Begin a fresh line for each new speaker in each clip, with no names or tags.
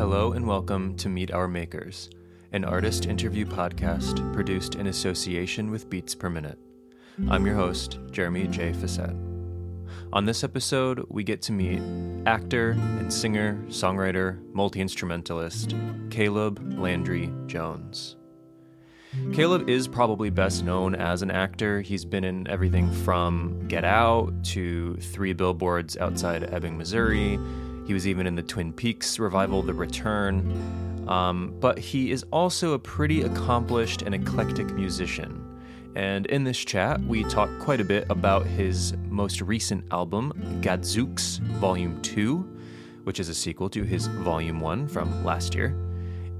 Hello and welcome to Meet Our Makers, an artist interview podcast produced in association with Beats Per Minute. I'm your host, Jeremy J. Facette. On this episode, we get to meet actor and singer, songwriter, multi instrumentalist Caleb Landry Jones. Caleb is probably best known as an actor. He's been in everything from Get Out to Three Billboards Outside Ebbing, Missouri. He was even in the Twin Peaks revival, The Return. Um, but he is also a pretty accomplished and eclectic musician. And in this chat, we talk quite a bit about his most recent album, Gadzooks Volume 2, which is a sequel to his Volume 1 from last year.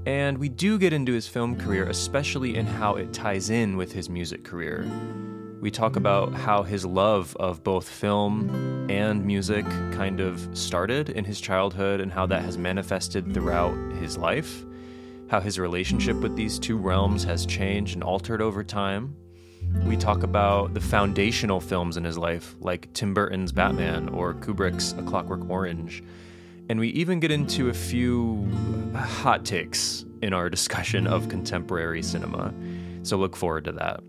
And we do get into his film career, especially in how it ties in with his music career. We talk about how his love of both film and music kind of started in his childhood and how that has manifested throughout his life, how his relationship with these two realms has changed and altered over time. We talk about the foundational films in his life, like Tim Burton's Batman or Kubrick's A Clockwork Orange. And we even get into a few hot takes in our discussion of contemporary cinema. So look forward to that.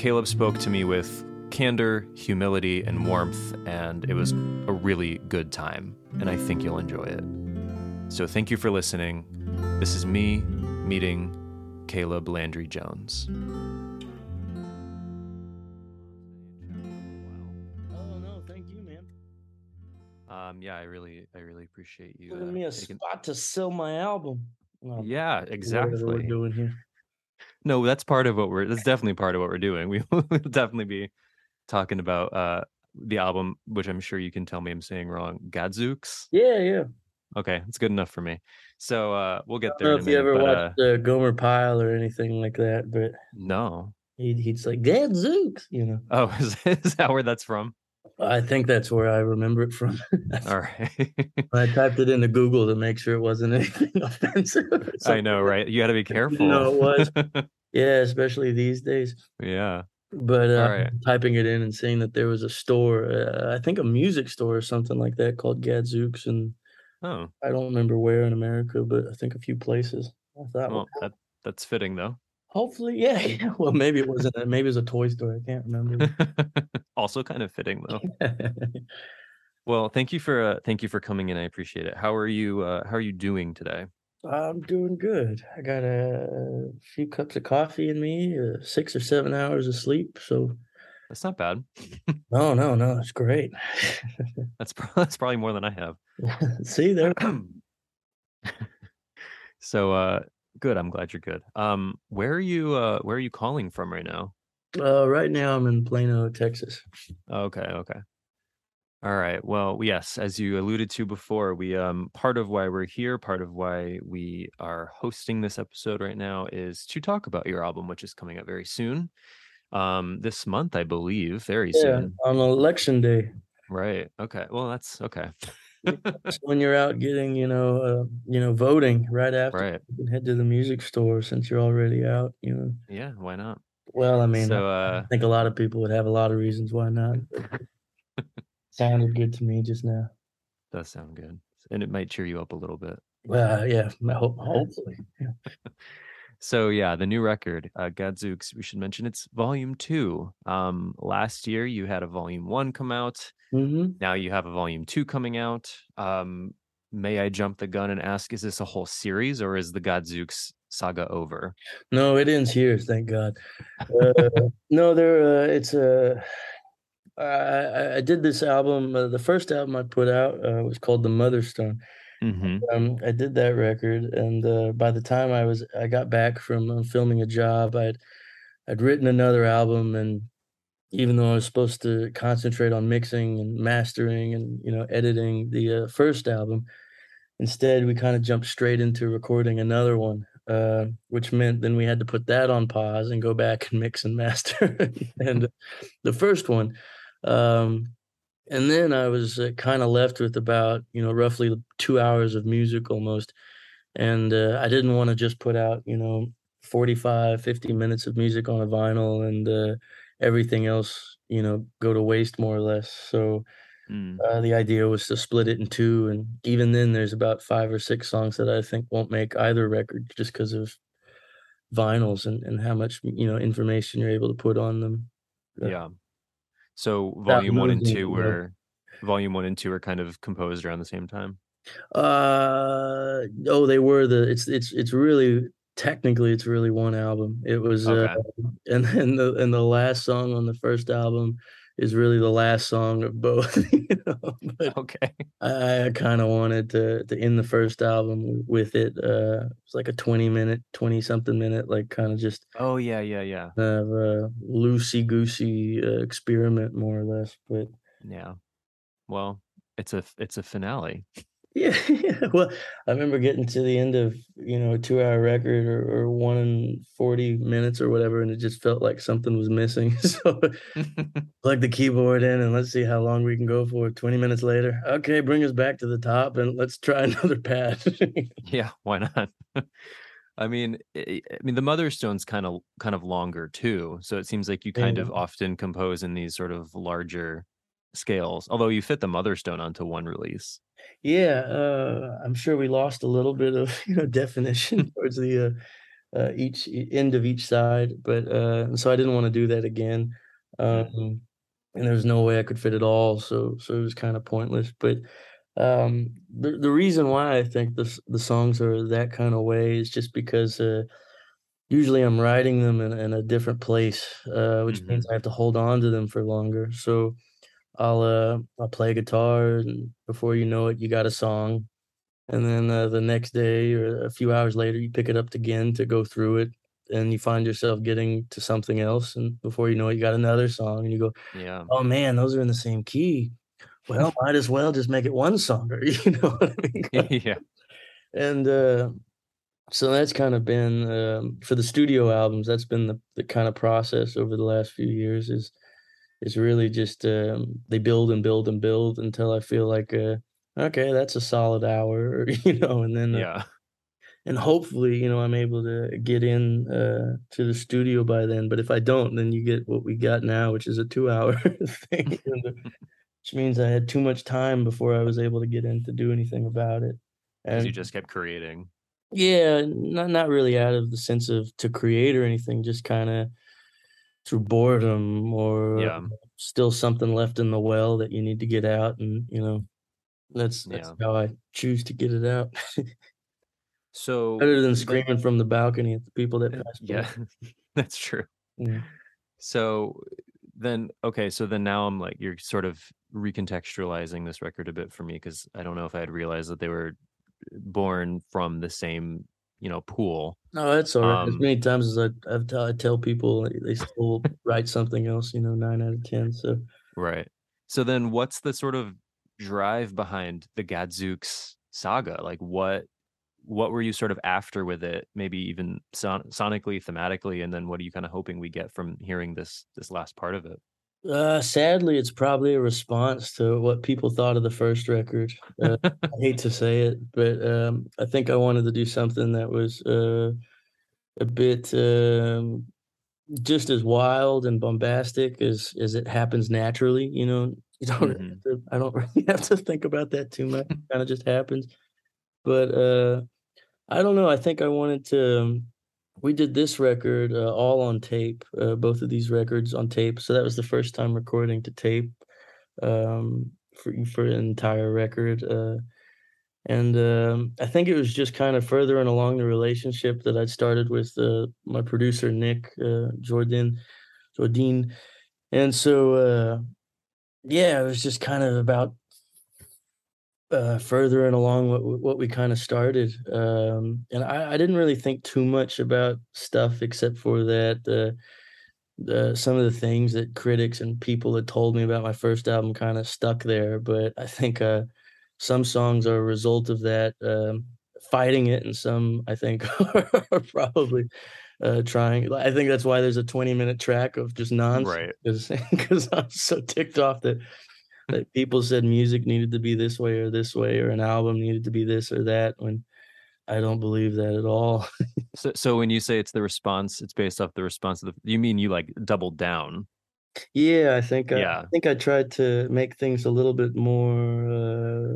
Caleb spoke to me with candor, humility, and warmth, and it was a really good time, and I think you'll enjoy it. So thank you for listening. This is me meeting Caleb Landry Jones.
Oh no, thank you, man.
Um, yeah, I really, I really appreciate you.
Giving
uh,
me a
taking-
spot to sell my album. Well,
Yeah,
whatever We're
exactly.
doing here.
No, that's part of what we're. That's definitely part of what we're doing. We will definitely be talking about uh the album, which I'm sure you can tell me I'm saying wrong. Gadzooks.
Yeah, yeah.
Okay, it's good enough for me. So uh we'll get
I
there.
don't
in
know if you
minute,
ever
but, uh,
watched uh, Gomer Pyle or anything like that, but
no.
he'd he'd say Gadzooks, you know.
Oh, is, is that where that's from?
I think that's where I remember it from.
All right.
I typed it into Google to make sure it wasn't anything offensive.
I know, right? You got to be careful.
know it was. Yeah, especially these days.
yeah.
But uh,
Alright.
typing it in and seeing that there was a store, uh, I think a music store or something like that called Gadzooks, and
Oh,
I don't remember where in America, but I think a few places. I thought,
well, that that's fitting though.
Hopefully, yeah, yeah. Well, maybe it wasn't. a- Maybe it was a toy store. I can't remember.
also kind of fitting though. Well, thank you for uh, thank you for coming in. I appreciate it. How are you uh how are you doing today?
I'm doing good. I got a few cups of coffee in me, uh, six or seven hours of sleep. So,
That's not bad.
no, no, no, it's great.
That's pro- that's probably more than I have.
See there.
so uh good, I'm glad you're good. Um where are you uh where are you calling from right now?
Uh, right now, I'm in Plano, Texas.
Okay, okay. All right. Well, yes, as you alluded to before, we um part of why we're here, part of why we are hosting this episode right now is to talk about your album, which is coming up very soon. Um this month, I believe, very
Yeah,
soon.
on election day.
Right. Okay. Well, that's okay.
So when you're out getting, you know, uh, you know, voting right after,
right.
you can head to the music store since you're already out. You know,
Yeah, why not?
well, I mean,
so
I
uh
think a lot of people would have a lot of reasons why not. Sounded good to me just now.
does sound good. And it might cheer you up a little bit.
Well, yeah, hopefully. Yeah.
So yeah, the new record, uh, Gadzooks. We should mention it's Volume Two. Um, last year you had a Volume One come out.
hmm
Now you have a Volume Two coming out. Um, may I jump the gun and ask, is this a whole series or is the Gadzooks saga over?
No, it ends here, thank God. Uh, no, there. Uh, it's a. I I I did this album. Uh, the first album I put out uh, was called The Mother Stone.
Mm-hmm.
um, I did that record, and uh, by the time I was, I got back from uh, filming a job. I'd, I'd written another album, and even though I was supposed to concentrate on mixing and mastering and you know editing the uh, first album, instead we kind of jumped straight into recording another one, uh, which meant then we had to put that on pause and go back and mix and master. and the first one. Um, and then I was uh, kind of left with about you know roughly two hours of music almost, and uh, I didn't want to just put out you know 45, 50 minutes of music on a vinyl and uh, everything else you know go to waste more or less. So
Mm.
Uh, the idea was to split it in two, and even then, there's about five or six songs that I think won't make either record just because of vinyls and, and how much you know information you're able to put on them. Uh,
Yeah. So volume one and two were volume one and two were kind of composed around the same time.
Uh, oh, they were the. It's it's it's really technically it's really one album. It was uh, and then the and the last song on the first album is really the last song of both. You know, but
Okay.
I, I kind of wanted to to end the first album with it. Uh, it's like a twenty minute, twenty something minute, like kind of just
Oh yeah, yeah, yeah.
uh, a loosey goosey uh, experiment, more or less. But
Yeah. Well, it's a it's a finale.
Yeah, yeah. Well, I remember getting to the end of, you know, a two-hour record or, or one and 40 minutes or whatever, and it just felt like something was missing. So plug the keyboard in and let's see how long we can go for. 20 minutes later, okay, bring us back to the top and let's try another pad.
yeah, why not? I mean, I I mean, the Motherstone's kind of kind of longer too, so it seems like you kind of often compose in these sort of larger scales. Although you fit the Motherstone onto one release.
Yeah, uh, I'm sure we lost a little bit of, you know, definition towards the uh, uh, each end of each side, but uh, so I didn't want to do that again. Um, and there was no way I could fit it all, so so it was kind of pointless. But um, the the reason why I think the the songs are that kind of way is just because uh, usually I'm writing them in, in a different place, uh, which means
Mhm.
I have to hold on to them for longer. So I'll uh I'll play guitar, and before you know it, you got a song, and then uh, the next day or a few hours later, you pick it up again to go through it, and you find yourself getting to something else, and before you know it, you got another song, and you go,
Yeah.
"Oh man, those are in the same key. Well, might as well just make it one song." Or you know what I mean?
yeah.
And uh, so that's kind of been um, for the studio albums. That's been the the kind of process over the last few years. Is is really just um, they build and build and build until I feel like uh, okay, that's a solid hour, you know, and then uh,
Yeah.
and hopefully, you know, I'm able to get in uh, to the studio by then. But if I don't, then you get what we got now, which is a two hour thing, uh, which means I had too much time before I was able to get in to do anything about it.
Because you just kept creating.
yeah, not not really out of the sense of to create or anything, just kind of through boredom or
Yeah.
still something left in the well that you need to get out, and you know that's that's
Yeah.
how I choose to get it out,
So
better than screaming from the balcony at the people that
uh,
pass by.
yeah, that's true.
Yeah.
So then okay, so then now I'm like you're sort of recontextualizing this record a bit for me because I don't know if I had realized that they were born from the same, you know, pool.
No, that's all right. As
Um
many times as I I've tell tell people, they still write something else, you know, 9 out of 10, so
right. So then what's the sort of drive behind the Gadzooks saga? Like what what were you sort of after with it? Maybe even son- sonically, thematically, and then what are you kind of hoping we get from hearing this this last part of it?
Uh, sadly, it's probably a response to what people thought of the first record. Uh, I hate to say it, but um, I think I wanted to do something that was uh, a bit um, just as wild and bombastic as as it happens naturally. You know, you don't.
Hmm
have to, I don't really have to think about that too much. Kind of just happens. But uh, I don't know. I think I wanted to. um, we did this record uh, all on tape, uh, both of these records on tape. So that was the first time recording to tape um, for for an entire record. Uh, and um, I think it was just kind of furthering along the relationship that I'd started with uh, my producer Nick uh, Jodoin, Jodoin. And so uh, yeah, it was just kind of about uh, furthering along what what we kind of started. Um, and I, I didn't really think too much about stuff except for that. Uh, the some of the things that critics and people had told me about my first album kind of stuck there. But I think uh, some songs are a result of that um, fighting it, and some I think are probably uh, trying. I think that's why there's a 20 minute track of just nonsense
Right.
because I'm so ticked off that people said music needed to be this way or this way, or an album needed to be this or that. When I don't believe that at all.
So, so when you say it's the response, it's based off the response of the. You mean you like doubled down?
Yeah, I think I,
Yeah.
I think I tried to make things a little bit more uh,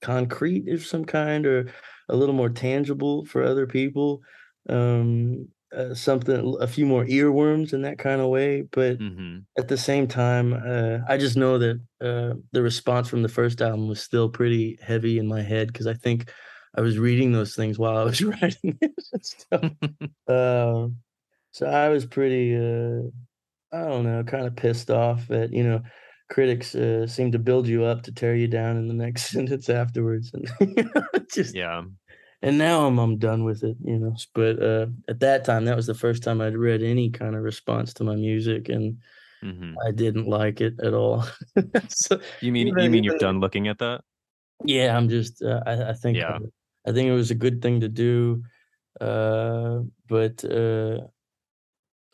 concrete of some kind, or a little more tangible for other people. Um, uh, something, a few more earworms in that kind of way. But
hmm
at the same time, uh, I just know that uh, the response from the first album was still pretty heavy in my head because I think I was reading those things while I was writing it. Uh, so I was pretty. Uh, I don't know, kind of pissed off that, you know, critics, uh, seem to build you up to tear you down in the next sentence afterwards, and, just
yeah.
And now I'm I'm done with it, you know, but, uh, at that time, that was the first time I'd read any kind of response to my music, and
hmm
I didn't like it at all. So,
You mean you mean you're done looking at that?
Yeah, I'm just, uh, I I think,
Yeah.
uh, I think it was a good thing to do, uh, but, uh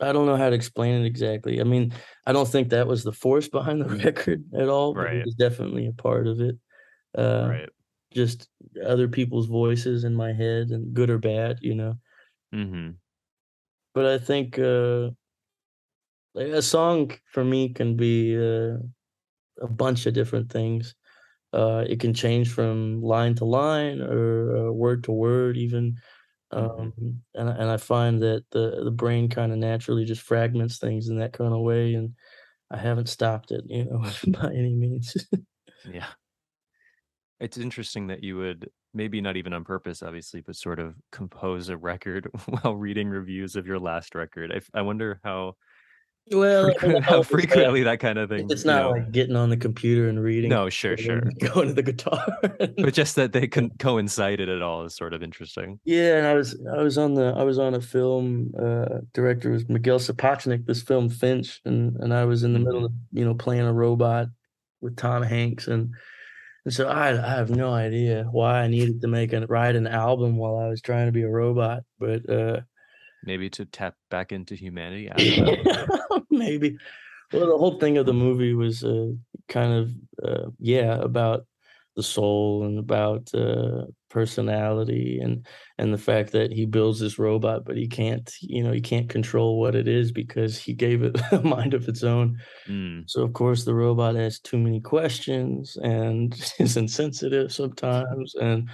I don't know how to explain it exactly. I mean, I don't think that was the force behind the record at all. Right. but it was definitely a part of it. Uh,
Right.
Just other people's voices in my head and good or bad, you know.
hmm
But I think uh, like a song for me can be uh, a bunch of different things. Uh, it can change from line to line or uh, word to word, even.
hmm
Um, and I- and I find that the the brain kind of naturally just fragments things in that kind of way, and I haven't stopped it, you know, by any means.
Yeah. It's interesting that you would maybe not even on purpose, obviously, but sort of compose a record while reading reviews of your last record. I wonder how
Well,
how frequently that kind of thing,
it's
you
not
know.
like getting on the computer and reading
No, sure, sure.
going to the guitar.
But just that they con- coincided at all is sort of interesting.
Yeah, and I was I was on the I was on a film, uh, director was Miguel Sapochnik, this film Finch, and and I was in the middle
hmm
of, you know, playing a robot with Tom Hanks, and and so I I have no idea why I needed to make and write an album while I was trying to be a robot, but, uh
Maybe to tap back into humanity. I don't know.
Maybe. Well, the whole thing of the movie was, uh, kind of, uh, yeah, about the soul and about, uh, personality and and the fact that he builds this robot, but he can't, you know, he can't control what it is because he gave it a mind of its own.
Mm,
So, of course, the robot asks too many questions and is insensitive sometimes and,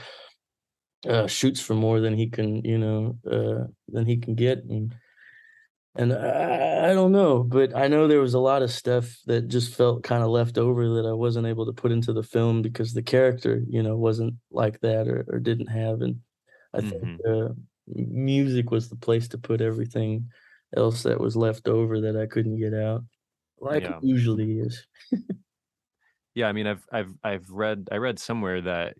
uh, shoots for more than he can, you know, uh, than he can get, and and I I don't know, but I know there was a lot of stuff that just felt kinda left over that I wasn't able to put into the film because the character, you know, wasn't like that or or didn't have, and I think,
hmm
uh, music was the place to put everything else that was left over that I couldn't get out, like it usually is.
Yeah. I mean, I've I've I've read I read somewhere that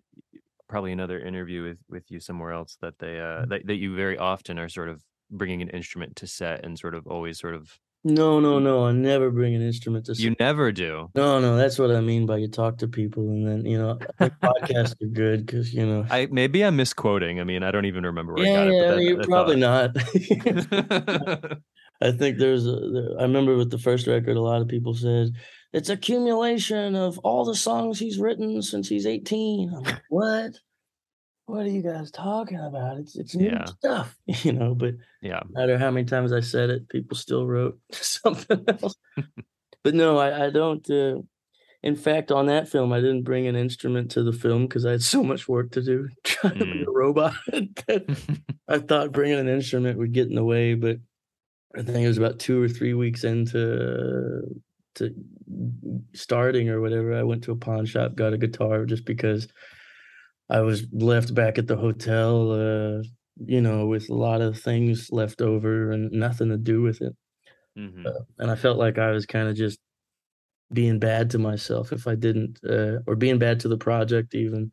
probably another interview with with you somewhere else that they uh that, that you very often are sort of bringing an instrument to set and sort of always sort of
No, no, no, I never bring an instrument to s
you never do.
No, no, that's what I mean by you talk to people and then, you know, I podcasts are good because you know
I maybe I'm misquoting. I mean, I don't even remember where I
Yeah,
it, but
yeah,
that
you're
I
probably
thought.
not. I think there's a I remember with the first record, a lot of people said, "It's accumulation of all the songs he's written since he's 18." I'm like, "What? What are you guys talking about? It's it's new
yeah.
stuff," you know, but
Yeah.
no matter how many times I said it, people still wrote something else. But no, I I don't, uh in fact, on that film, I didn't bring an instrument to the film because I had so much work to do trying to be
Mm.
a robot I thought bringing an instrument would get in the way, but I think it was about 2 or 3 weeks into to starting or whatever, I went to a pawn shop, got a guitar just because I was left back at the hotel, uh, you know, with a lot of things left over and nothing to do with it.
hmm
Uh, and I felt like I was kinda just being bad to myself if I didn't, uh or being bad to the project even.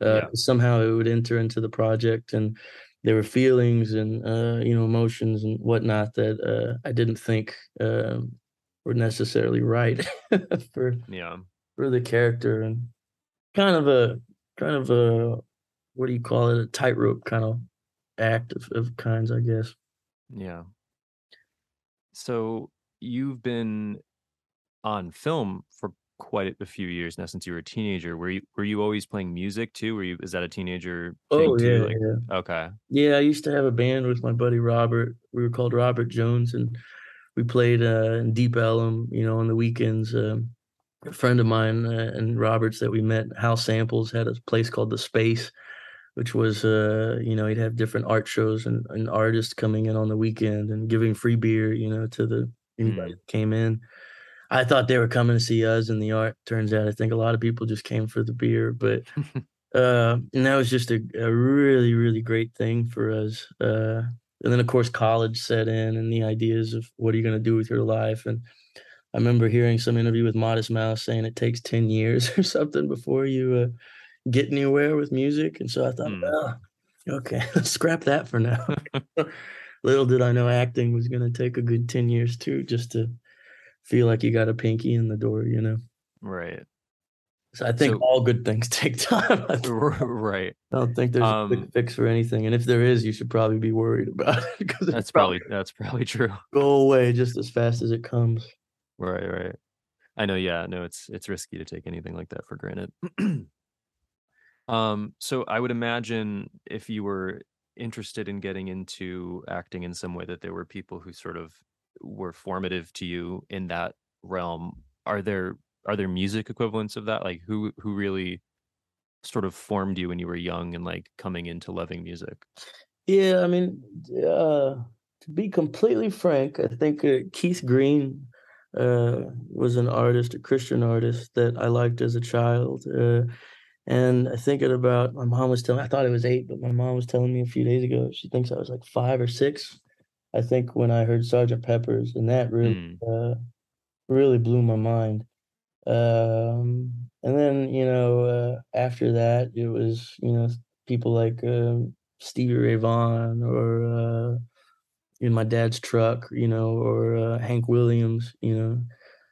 Uh,
Yeah.
somehow it would enter into the project, and there were feelings and, uh, you know, emotions and whatnot that, uh, I didn't think, um, were necessarily right for
Yeah.
for the character, and kind of a kind of a what do you call it? A tightrope kind of act of of kinds, I guess.
Yeah. So you've been on film for quite a few years now since you were a teenager. Were you were you always playing music too? Were you is that a teenager thing
Oh, yeah,
Like
yeah.
okay.
Yeah, I used to have a band with my buddy Robert. We were called Robert Jones, and we played uh, in Deep Ellum, you know, on the weekends. Um, a friend of mine uh, and Roberts that we met, Hal Samples, had a place called the Space, which was, uh, you know, he'd have different art shows and, and artists coming in on the weekend and giving free beer, you know, to the anybody mm. that came in. I thought they were coming to see us and the art. Turns out, I think a lot of people just came for the beer, but uh, and that was just a, a really, really great thing for us. Uh, and then, of course, college set in, and the ideas of what are you going to do with your life. And I remember hearing some interview with Modest Mouse saying it takes ten years or something before you uh, get anywhere with music. And so I thought, mm. oh, okay, let's scrap that for now. Little did I know acting was going to take a good ten years too, just to feel like you got a pinky in the door, you know?
Right.
So I think so, all good things take time.
right.
I don't think there's um, a quick fix for anything, and if there is, you should probably be worried about it
because that's probably, probably that's probably true.
Go away just as fast as it comes.
Right, right. I know. Yeah, no, it's it's risky to take anything like that for granted. um, so I would imagine if you were interested in getting into acting in some way, that there were people who sort of were formative to you in that realm are there are there music equivalents of that like who who really sort of formed you when you were young and like coming into loving music
yeah i mean uh to be completely frank i think uh, keith green uh was an artist a christian artist that i liked as a child uh and I think at about my mom was telling me, I thought it was eight, but my mom was telling me a few days ago she thinks I was like five or six I think when I heard Sergeant Pepper's, and that really mm. uh, really blew my mind. Um, and then you know uh, after that, it was you know people like uh, Stevie Ray Vaughan or uh, in my dad's truck, you know, or uh, Hank Williams, you know.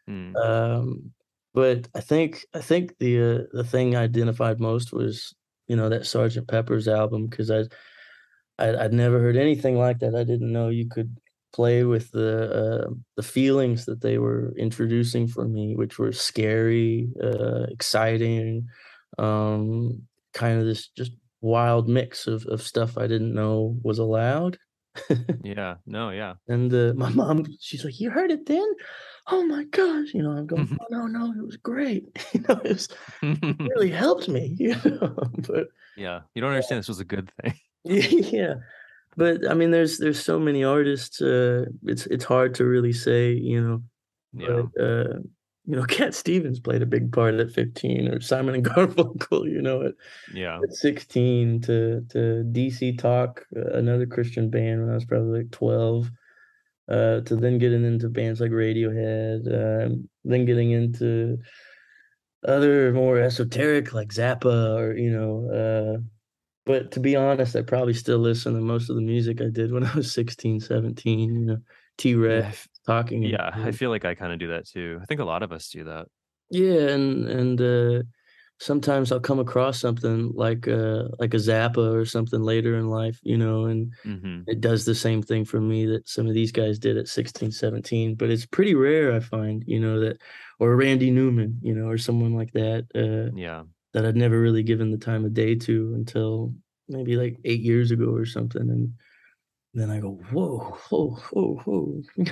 Mm. Um, but I think I think the uh, the thing I identified most was you know that Sergeant Pepper's album because I I, would never heard anything like that. I didn't know you could play with the uh, the feelings that they were introducing for me, which were scary, uh, exciting, um, kind of this just wild mix of of stuff I didn't know was allowed.
yeah. No. Yeah.
And uh, my mom, she's like, "You heard it then." Oh my gosh! You know, I'm going. oh, no, no, it was great. you know, it, was, it really helped me. You know, but
yeah, you don't understand. This was a good thing.
yeah but i mean there's there's so many artists uh it's it's hard to really say you know yeah. But, uh you know cat stevens played a big part at 15 or simon and garfunkel you know at,
yeah.
at 16 to to dc talk uh, another christian band when i was probably like 12 uh to then getting into bands like radiohead uh, then getting into other more esoteric like zappa or you know uh but to be honest, I probably still listen to most of the music I did when I was 16, 17, you know, T Rex talking.
Yeah, I feel like I kind of do that too. I think a lot of us do that.
Yeah, and and uh sometimes I'll come across something like uh like a Zappa or something later in life, you know, and mm-hmm. it does the same thing for me that some of these guys did at 16, 17. But it's pretty rare I find, you know, that or Randy Newman, you know, or someone like that. Uh
yeah
that I'd never really given the time of day to until maybe like eight years ago or something. And then I go, whoa, whoa, whoa, whoa.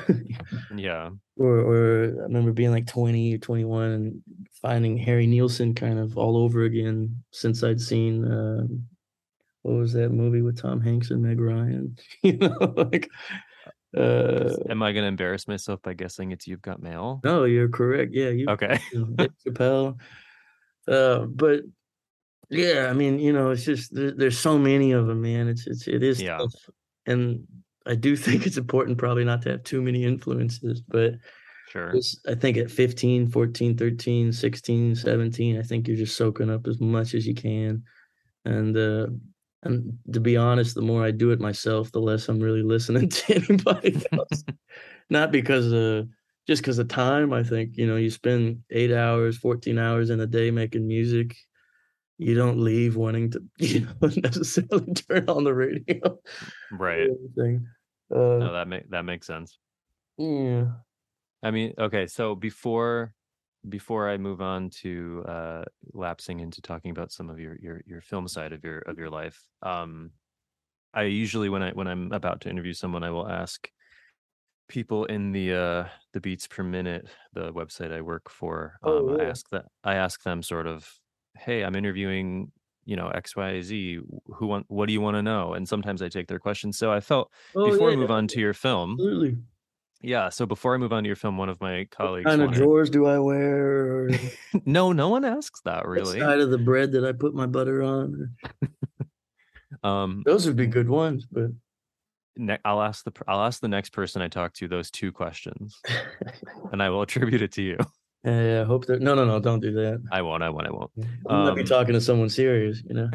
yeah.
Or, or I remember being like 20 or 21 and finding Harry Nilsson kind of all over again since I'd seen, um, what was that movie with Tom Hanks and Meg Ryan? you know, like,
uh, Am I going to embarrass myself by guessing it's You've Got Mail?
No, you're correct. Yeah. You,
okay.
You know, Chappelle. Uh, but yeah, I mean, you know, it's just there, there's so many of them, man. It's it's it is yeah. tough, and I do think it's important probably not to have too many influences, but
sure.
I think at 15, 14, 13, 16, 17, I think you're just soaking up as much as you can. And uh and to be honest, the more I do it myself, the less I'm really listening to anybody else. not because uh just because of time, I think, you know, you spend eight hours, 14 hours in a day making music. You don't leave wanting to, you know, necessarily turn on the radio.
Right. Uh, no, that make that makes sense.
Yeah.
I mean, okay, so before before I move on to uh lapsing into talking about some of your your your film side of your of your life, um I usually when I when I'm about to interview someone I will ask people in the uh the beats per minute the website i work for
Oh,
um i ask that i ask them sort of hey i'm interviewing you know xyz who want what do you want to know and sometimes i take their questions so i felt
Oh,
before i
yeah,
move on to your film
absolutely.
yeah so before i move on to your film one of my colleagues.
What kind of drawers do I wear? Or
no no one asks that
what
really
side of the bread that I put my butter on?
um
Those would be good ones, but
ne- i'll ask the i'll ask the next person i talk to those two questions and i will attribute it to you
yeah, yeah, I hope that. No, no, no, don't do that.
i won't i won't i won't
I'm not be
Um,
talking to someone serious, you know.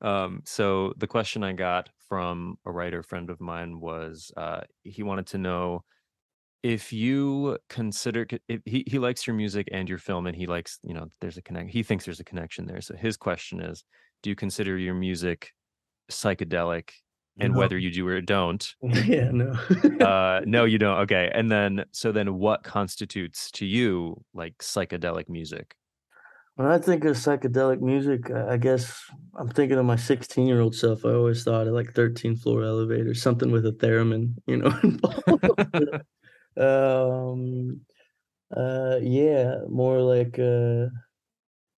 um, so the question I got from a writer friend of mine was uh, he wanted to know if you consider if he he likes your music and your film and he likes you know there's a connect he thinks there's a connection there so his question is do you consider your music psychedelic and
No.
whether you do or don't
yeah, no.
uh no you don't okay and then so then what constitutes to you like psychedelic music
When I think of psychedelic music, I guess I'm thinking of my 16 year old self. I always thought of like 13 floor elevator, something with a theremin, you know. um, uh, yeah, more like uh,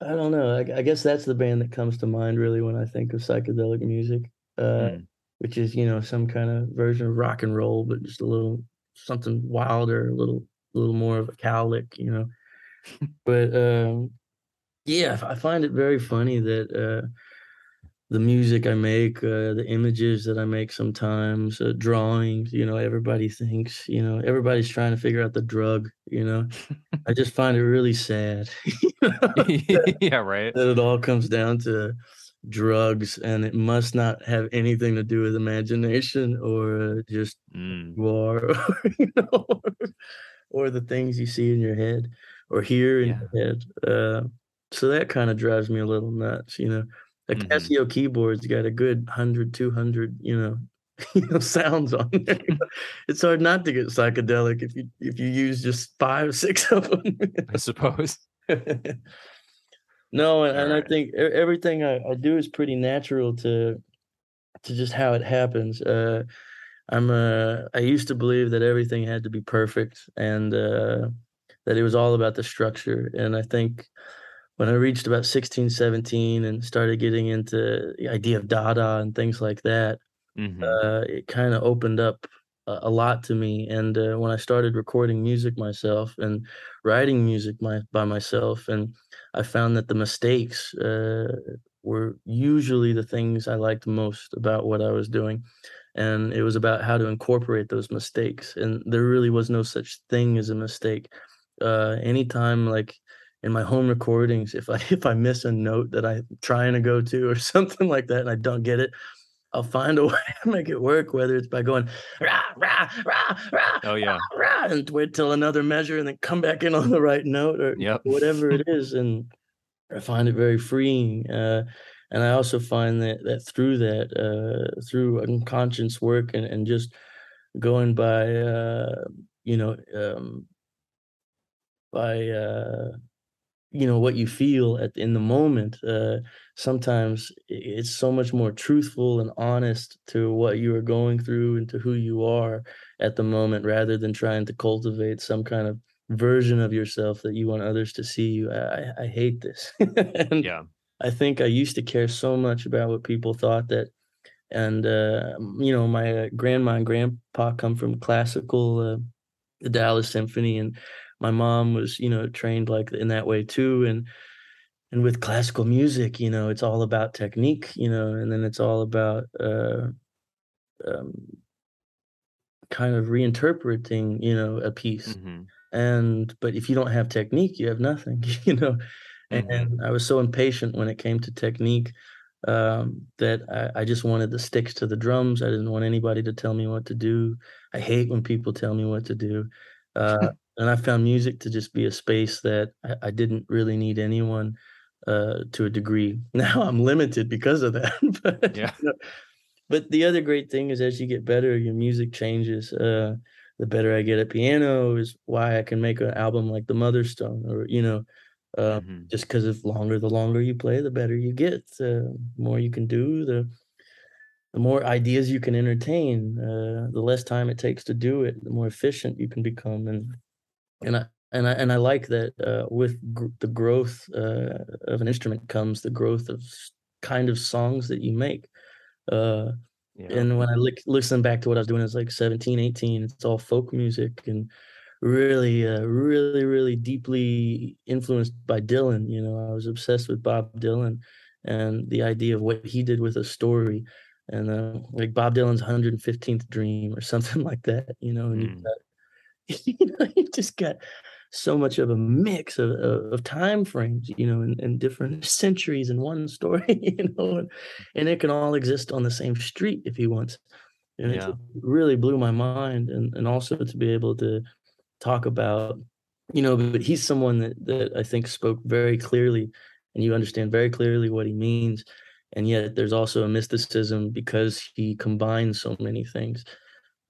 I don't know. I, I guess that's the band that comes to mind really when I think of psychedelic music, uh,
Hmm.
Which is you know some kind of version of rock and roll, but just a little something wilder, a little, a little more of a cowlick, you know. But um, yeah, I find it very funny that uh, the music I make, uh, the images that I make sometimes, uh, drawings, you know, everybody thinks, you know, everybody's trying to figure out the drug, you know. I just find it really sad
yeah right
that it all comes down to drugs and it must not have anything to do with imagination or uh, just
Mm,
you or, you know, or the things you see in your head or hear in
Yeah.
your head. Uh, so that kind of drives me a little nuts, you know. A
Mhm.
Casio keyboard's got a good 100, 200, you know, you know, sounds on there. it's hard not to get psychedelic if you if you use just five, six of them.
I suppose.
No, and, and I think everything I, I do is pretty natural to to just how it happens. Uh, I'm uh, I used to believe that everything had to be perfect and uh, that it was all about the structure. And I think when I reached about 16, 17 and started getting into the idea of Dada and things like that,
Mhm.
uh, it kind of opened up a, lot to me. And uh, when I started recording music myself and writing music my, by myself, and I found that the mistakes uh, were usually the things I liked most about what I was doing. And it was about how to incorporate those mistakes. And there really was no such thing as a mistake. Uh, anytime, like in my home recordings, if I if I miss a note that I'm trying to go to or something like that, and I don't get it, I'll find a way to make it work, whether it's by going rah rah rah rah
Oh yeah.
rah and wait till another measure and then come back in on the right note or
Yep.
whatever it is. And I find it very freeing. Uh, and I also find that that through that, uh, through unconscious work and, and just going by, uh, you know, um, by uh, you know what you feel at in the moment uh sometimes it's so much more truthful and honest to what you are going through and to who you are at the moment rather than trying to cultivate some kind of version of yourself that you want others to see you i, I hate this and
Yeah.
i think i used to care so much about what people thought that and uh you know my uh, grandma and grandpa come from classical uh, the dallas symphony and my mom was you know trained like in that way too and and with classical music you know it's all about technique you know and then it's all about uh um, kind of reinterpreting you know a piece
Mhm.
and but if you don't have technique you have nothing you know and,
Mhm.
i was so impatient when it came to technique um that I, I just wanted the sticks to the drums i didn't want anybody to tell me what to do i hate when people tell me what to do uh and i found music to just be a space that i, I didn't really need anyone uh to a degree now i'm limited because of that but
Yeah.
you know, but the other great thing is as you get better, your music changes. Uh, the better I get at piano is why I can make an album like The Mother Stone, or you know, uh,
Mhm.
just because of longer, the longer you play, the better you get. The more you can do, the the more ideas you can entertain, uh, the less time it takes to do it, the more efficient you can become. And and I and I and I like that uh, with gr- the growth uh, of an instrument comes the growth of kind of songs that you make. Uh, yeah. And when I look, listen back to what I was doing, it's like 17, 18. It's all folk music and really, uh, really, really deeply influenced by Dylan. You know, I was obsessed with Bob Dylan and the idea of what he did with a story and uh, like Bob Dylan's 115th Dream or something like that, you know, and mm. you've got, you know, you just got so much of a mix of, of, of time frames, you know, and, and, different centuries in one story, you know, and, and, it can all exist on the same street if he wants. And yeah. it really blew my mind. And, and also to be able to talk about, you know, but he's someone that, that I think spoke very clearly and you understand very clearly what he means and yet there's also a mysticism because he combines so many things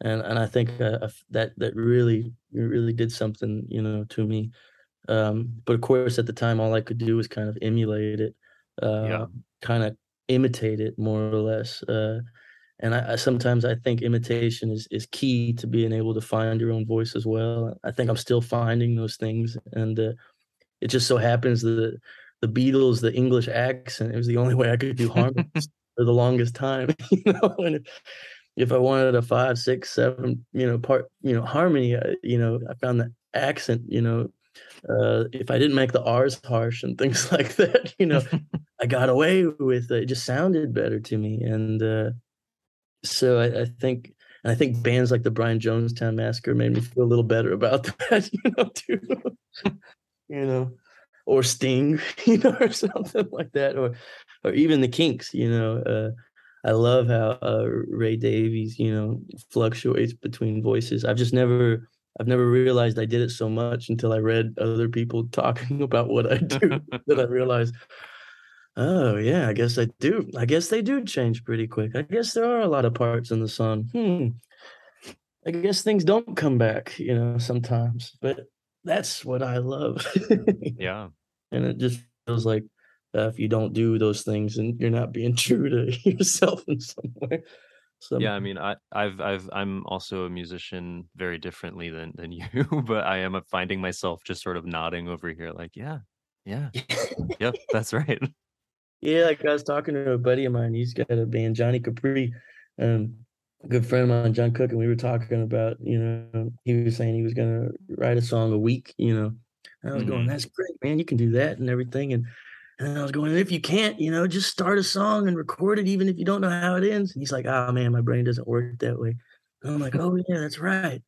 and and i think uh, that that really really did something you know to me um, but of course at the time all i could do was kind of emulate it uh, yeah. kind of imitate it more or less uh, and I, I, sometimes i think imitation is is key to being able to find your own voice as well i think i'm still finding those things and uh, it just so happens that the Beatles, the English accent. It was the only way I could do harmonies for the longest time. You know, and if, I wanted a five, six, seven, you know, part, you know, harmony, I, you know, I found the accent, you know, uh, if I didn't make the R's harsh and things like that, you know, I got away with it. It just sounded better to me. And uh, so I, I think, and I think bands like the Brian Jonestown Massacre made me feel a little better about that, you know, too. you know or Sting, you know, or something like that, or or even the Kinks, you know. Uh, I love how uh, Ray Davies, you know, fluctuates between voices. I've just never, I've never realized I did it so much until I read other people talking about what I do that I realized, oh yeah, I guess I do. I guess they do change pretty quick. I guess there are a lot of parts in the song. Hmm. I guess things don't come back, you know, sometimes. But that's what I love.
yeah.
And it just feels like uh, if you don't do those things and you're not being true to yourself in some way.
So yeah, I mean, I, I've, I've, I'm also a musician very differently than than you, but I am finding myself just sort of nodding over here, like, yeah, yeah, yep, that's right.
Yeah, like I was talking to a buddy of mine. He's got a band, Johnny Capri. Um, a good friend of mine, John Cook, and we were talking about, you know, he was saying he was gonna write a song a week, you know. And I was mm-hmm. going, That's great, man, you can do that and everything. And and I was going, if you can't, you know, just start a song and record it, even if you don't know how it ends. And he's like, oh man, my brain doesn't work that way. And I'm like, oh yeah, that's right.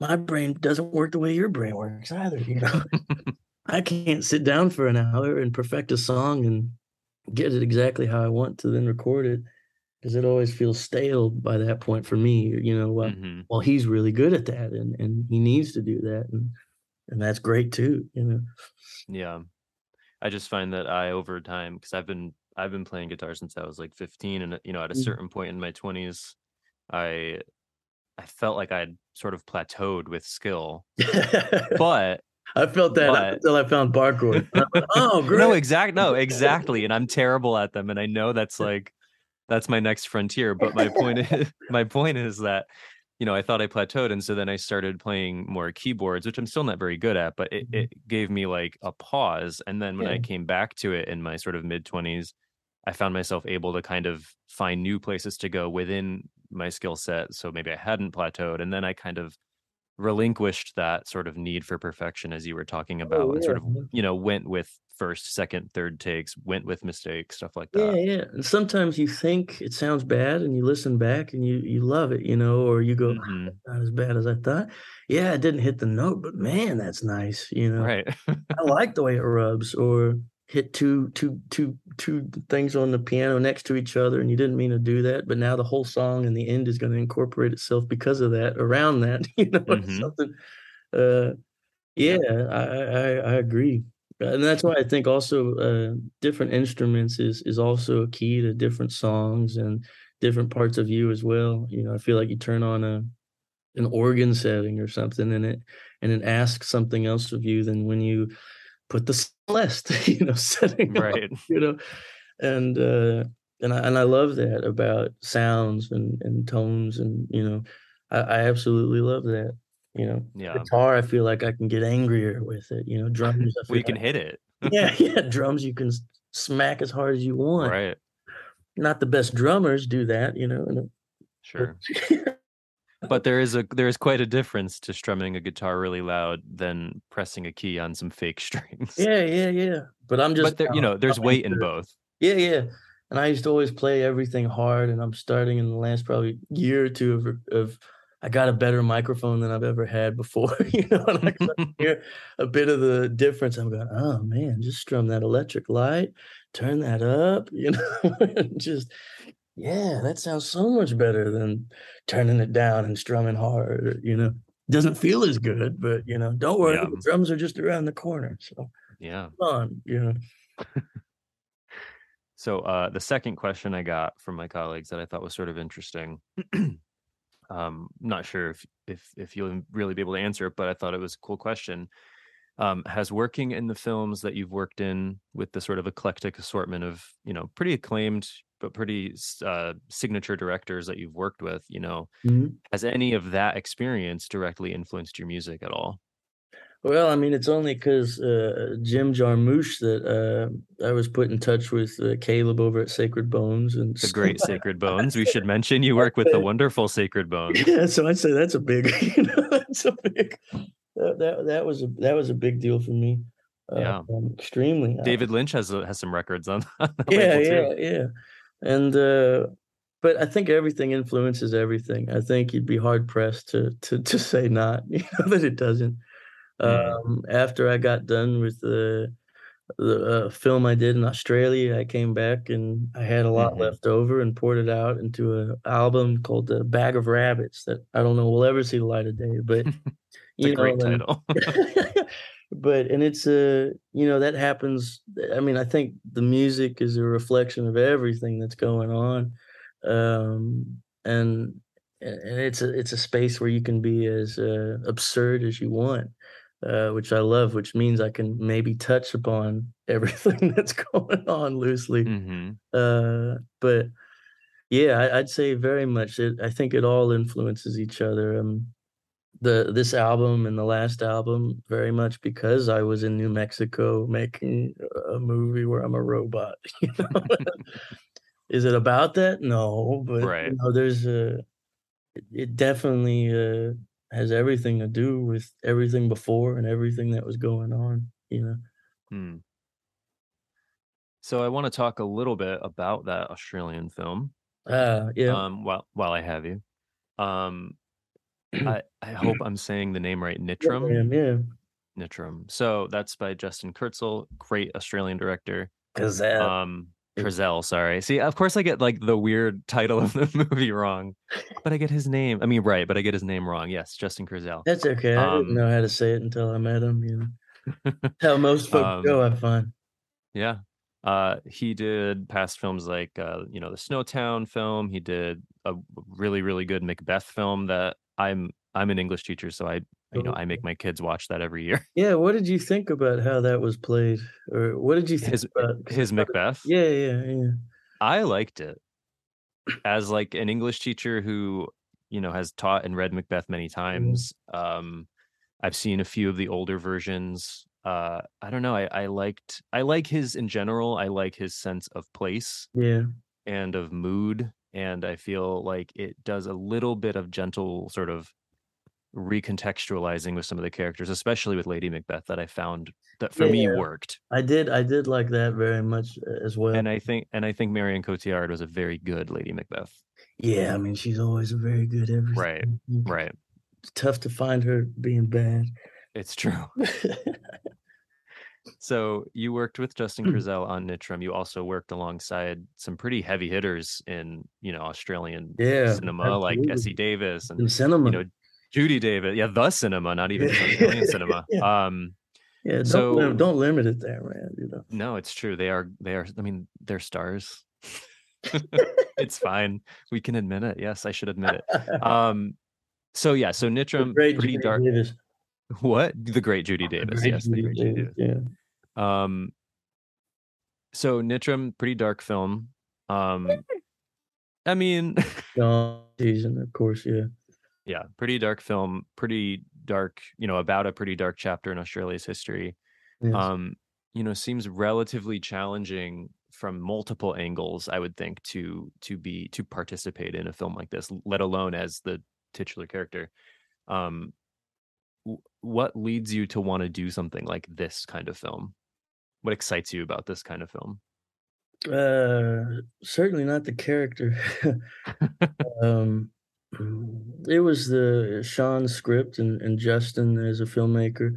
My brain doesn't work the way your brain works either, you know. I can't sit down for an hour and perfect a song and get it exactly how I want to then record it because it always feels stale by that point for me. You know, well, mm-hmm. well, he's really good at that, and and he needs to do that, and and that's great too. You know.
Yeah, I just find that I over time because I've been I've been playing guitar since I was like 15, and you know, at a mm-hmm. certain point in my 20s, I I felt like I'd sort of plateaued with skill, but
I felt that but... until I found barchord. oh, great.
No, exact. No, exactly. And I'm terrible at them, and I know that's like that's my next frontier. But my point is, my point is that you know I thought I plateaued, and so then I started playing more keyboards, which I'm still not very good at. But it, mm-hmm. it gave me like a pause, and then when yeah. I came back to it in my sort of mid twenties, I found myself able to kind of find new places to go within my skill set. So maybe I hadn't plateaued, and then I kind of relinquished that sort of need for perfection as you were talking oh, about oh, yeah. and sort of you know went with first, second, third takes, went with mistakes, stuff like
that. Yeah, yeah. And sometimes you think it sounds bad and you listen back and you you love it, you know, or you go, ah, mm-hmm. not as bad as I thought. Yeah, I didn't hit the note, but man, that's nice, you know.
Right.
I like the way it rubs, or hit two two two two things on the piano next to each other and you didn't mean to do that but now the whole song and the end is going to incorporate itself because of that around that you know mm-hmm. something uh yeah, I, I i agree and that's why I think also uh, different instruments is is also a key to different songs and different parts of you as well. You know, I feel like you turn on a an organ setting or something, and it and it asks something else of you than when you put the celeste, you know, setting
right.
Up, you know, and uh, and I and I love that about sounds and and tones and you know, I, I absolutely love that. You know,
Yeah.
guitar, I feel like I can get angrier with it. You know, drums, I
Well, can hit it.
yeah, yeah, drums you can smack as hard as you want.
Right.
Not the best drummers do that, you know. and
Sure. But there is a there is quite a difference to strumming a guitar really loud than pressing a key on some fake strings.
yeah, yeah, yeah. But I'm just,
but there, you
uh,
know, there's
I'm
weight in both.
Yeah, yeah. And I used to always play everything hard, and I'm starting in the last probably year or two of of I got a better microphone than I've ever had before. you know, and I can hear a bit of the difference. I'm going, oh man, just strum that electric light, turn that up, you know, and just yeah, that sounds so much better than turning it down and strumming hard. You know, doesn't feel as good, but you know, don't worry,
Yeah.
the drums are just around the corner. So
yeah.
on, you know.
So uh, the second question I got from my colleagues that I thought was sort of interesting. um, not sure if if if you'll really be able to answer it, but I thought it was a cool question. Um, has working in the films that you've worked in with the sort of eclectic assortment of you know pretty acclaimed but pretty uh, signature directors that you've worked with, you know,
Mhm.
has any of that experience directly influenced your music at all?
Well, I mean, it's only because uh, Jim Jarmusch that uh, I was put in touch with uh, Caleb over at Sacred Bones, and
The great Sacred Bones. We should mention you work with the wonderful Sacred Bones.
yeah. So I'd say that's a big, you know, that's a big. That, that that was a that was a big deal for me. Uh,
Yeah.
um, extremely.
David Lynch has a- has some records on. on
yeah, yeah, yeah. And uh, but I think everything influences everything. I think you'd be hard pressed to to to say not, you know, that it doesn't.
Mm.
Um, after I got done with the the uh, film I did in Australia, I came back and I had a lot
Mhm.
left over and poured it out into an album called "The Bag of Rabbits" that I don't know will ever see the light of day, but
It's a
you
great
know, and-
title.
but and it's a you know that happens i mean i think the music is a reflection of everything that's going on um and and it's a it's a space where you can be as uh, absurd as you want uh which i love which means i can maybe touch upon everything that's going on loosely
hmm
uh but yeah I, i'd say very much it, i think it all influences each other um the this album and the last album very much because i was in new mexico making a movie where i'm a robot you know? is it about that no but
Right.
you know there's a it, it definitely uh has everything to do with everything before and everything that was going on you know
Hmm. So I want to talk a little bit about that Australian film.
ah yeah
Um, while while I have you, um, I I hope I'm saying the name right. Nitram.
man, yeah
Nitram. So that's by Justin Kurtzel, great Australian director.
that
Um,
it-
Kurzel, sorry. See, of course I get like the weird title of the movie wrong, but I get his name. I mean, right, but I get his name wrong. Yes, Justin Kurzel.
That's okay. I
Um,
didn't know how to say it until I met him. You know, how most folks
Um,
go. I find.
Yeah. Uh, he did past films like uh, you know, the Snowtown film. He did a really, really good Macbeth film that I'm I'm an English teacher, so I you know, I make my kids watch that every year.
Yeah. What did you think about how that was played, or what did you think
His
about 'cause
his
I thought it-
Macbeth.
Yeah, yeah, yeah.
I liked it. As like an English teacher who, you know, has taught and read Macbeth many times. Um, I've seen a few of the older versions. Uh, I don't know. I, I liked I like his in general, I like his sense of place
Yeah,
and of mood. And I feel like it does a little bit of gentle sort of recontextualizing with some of the characters, especially with Lady Macbeth, that I found that for me worked.
I did. I did like that very much uh, as well.
And I think and I think Marion Cotillard was a very good Lady Macbeth.
yeah, I mean, she's always a very good everything.
Right,
Mm,
Right.
It's tough to find her being bad.
It's true. So you worked with Justin
Hmm.
Kurzel on Nitram. You also worked alongside some pretty heavy hitters in, you know, Australian
yeah,
cinema like
absolutely.
Essie Davis and
in cinema.
you know Judy David. Yeah, the cinema, not even Australian cinema.
yeah.
Um
yeah, don't
so-
don't limit it there, man. You know.
no, it's true. They are they are I mean, they're stars. it's fine. We can admit it. Yes, I should admit it. Um so yeah, so Nitram
great
pretty
Judy
dark.
Davis.
What? The great Judy Davis.
great
yes, the
Judy
great Judy Davis.
Davis, Yeah.
Um, so Nitram, pretty dark film. Um, I mean,
season, of course, yeah,
yeah, pretty dark film, pretty dark, you know, about a pretty dark chapter in Australia's history.
yes.
Um, you know, seems relatively challenging from multiple angles. I would think to to be to participate in a film like this, let alone as the titular character. Um, what leads you to want to do something like this kind of film? What excites you about this kind of film?
Uh, certainly not the character. um, it was the Sean script and, and Justin as a filmmaker.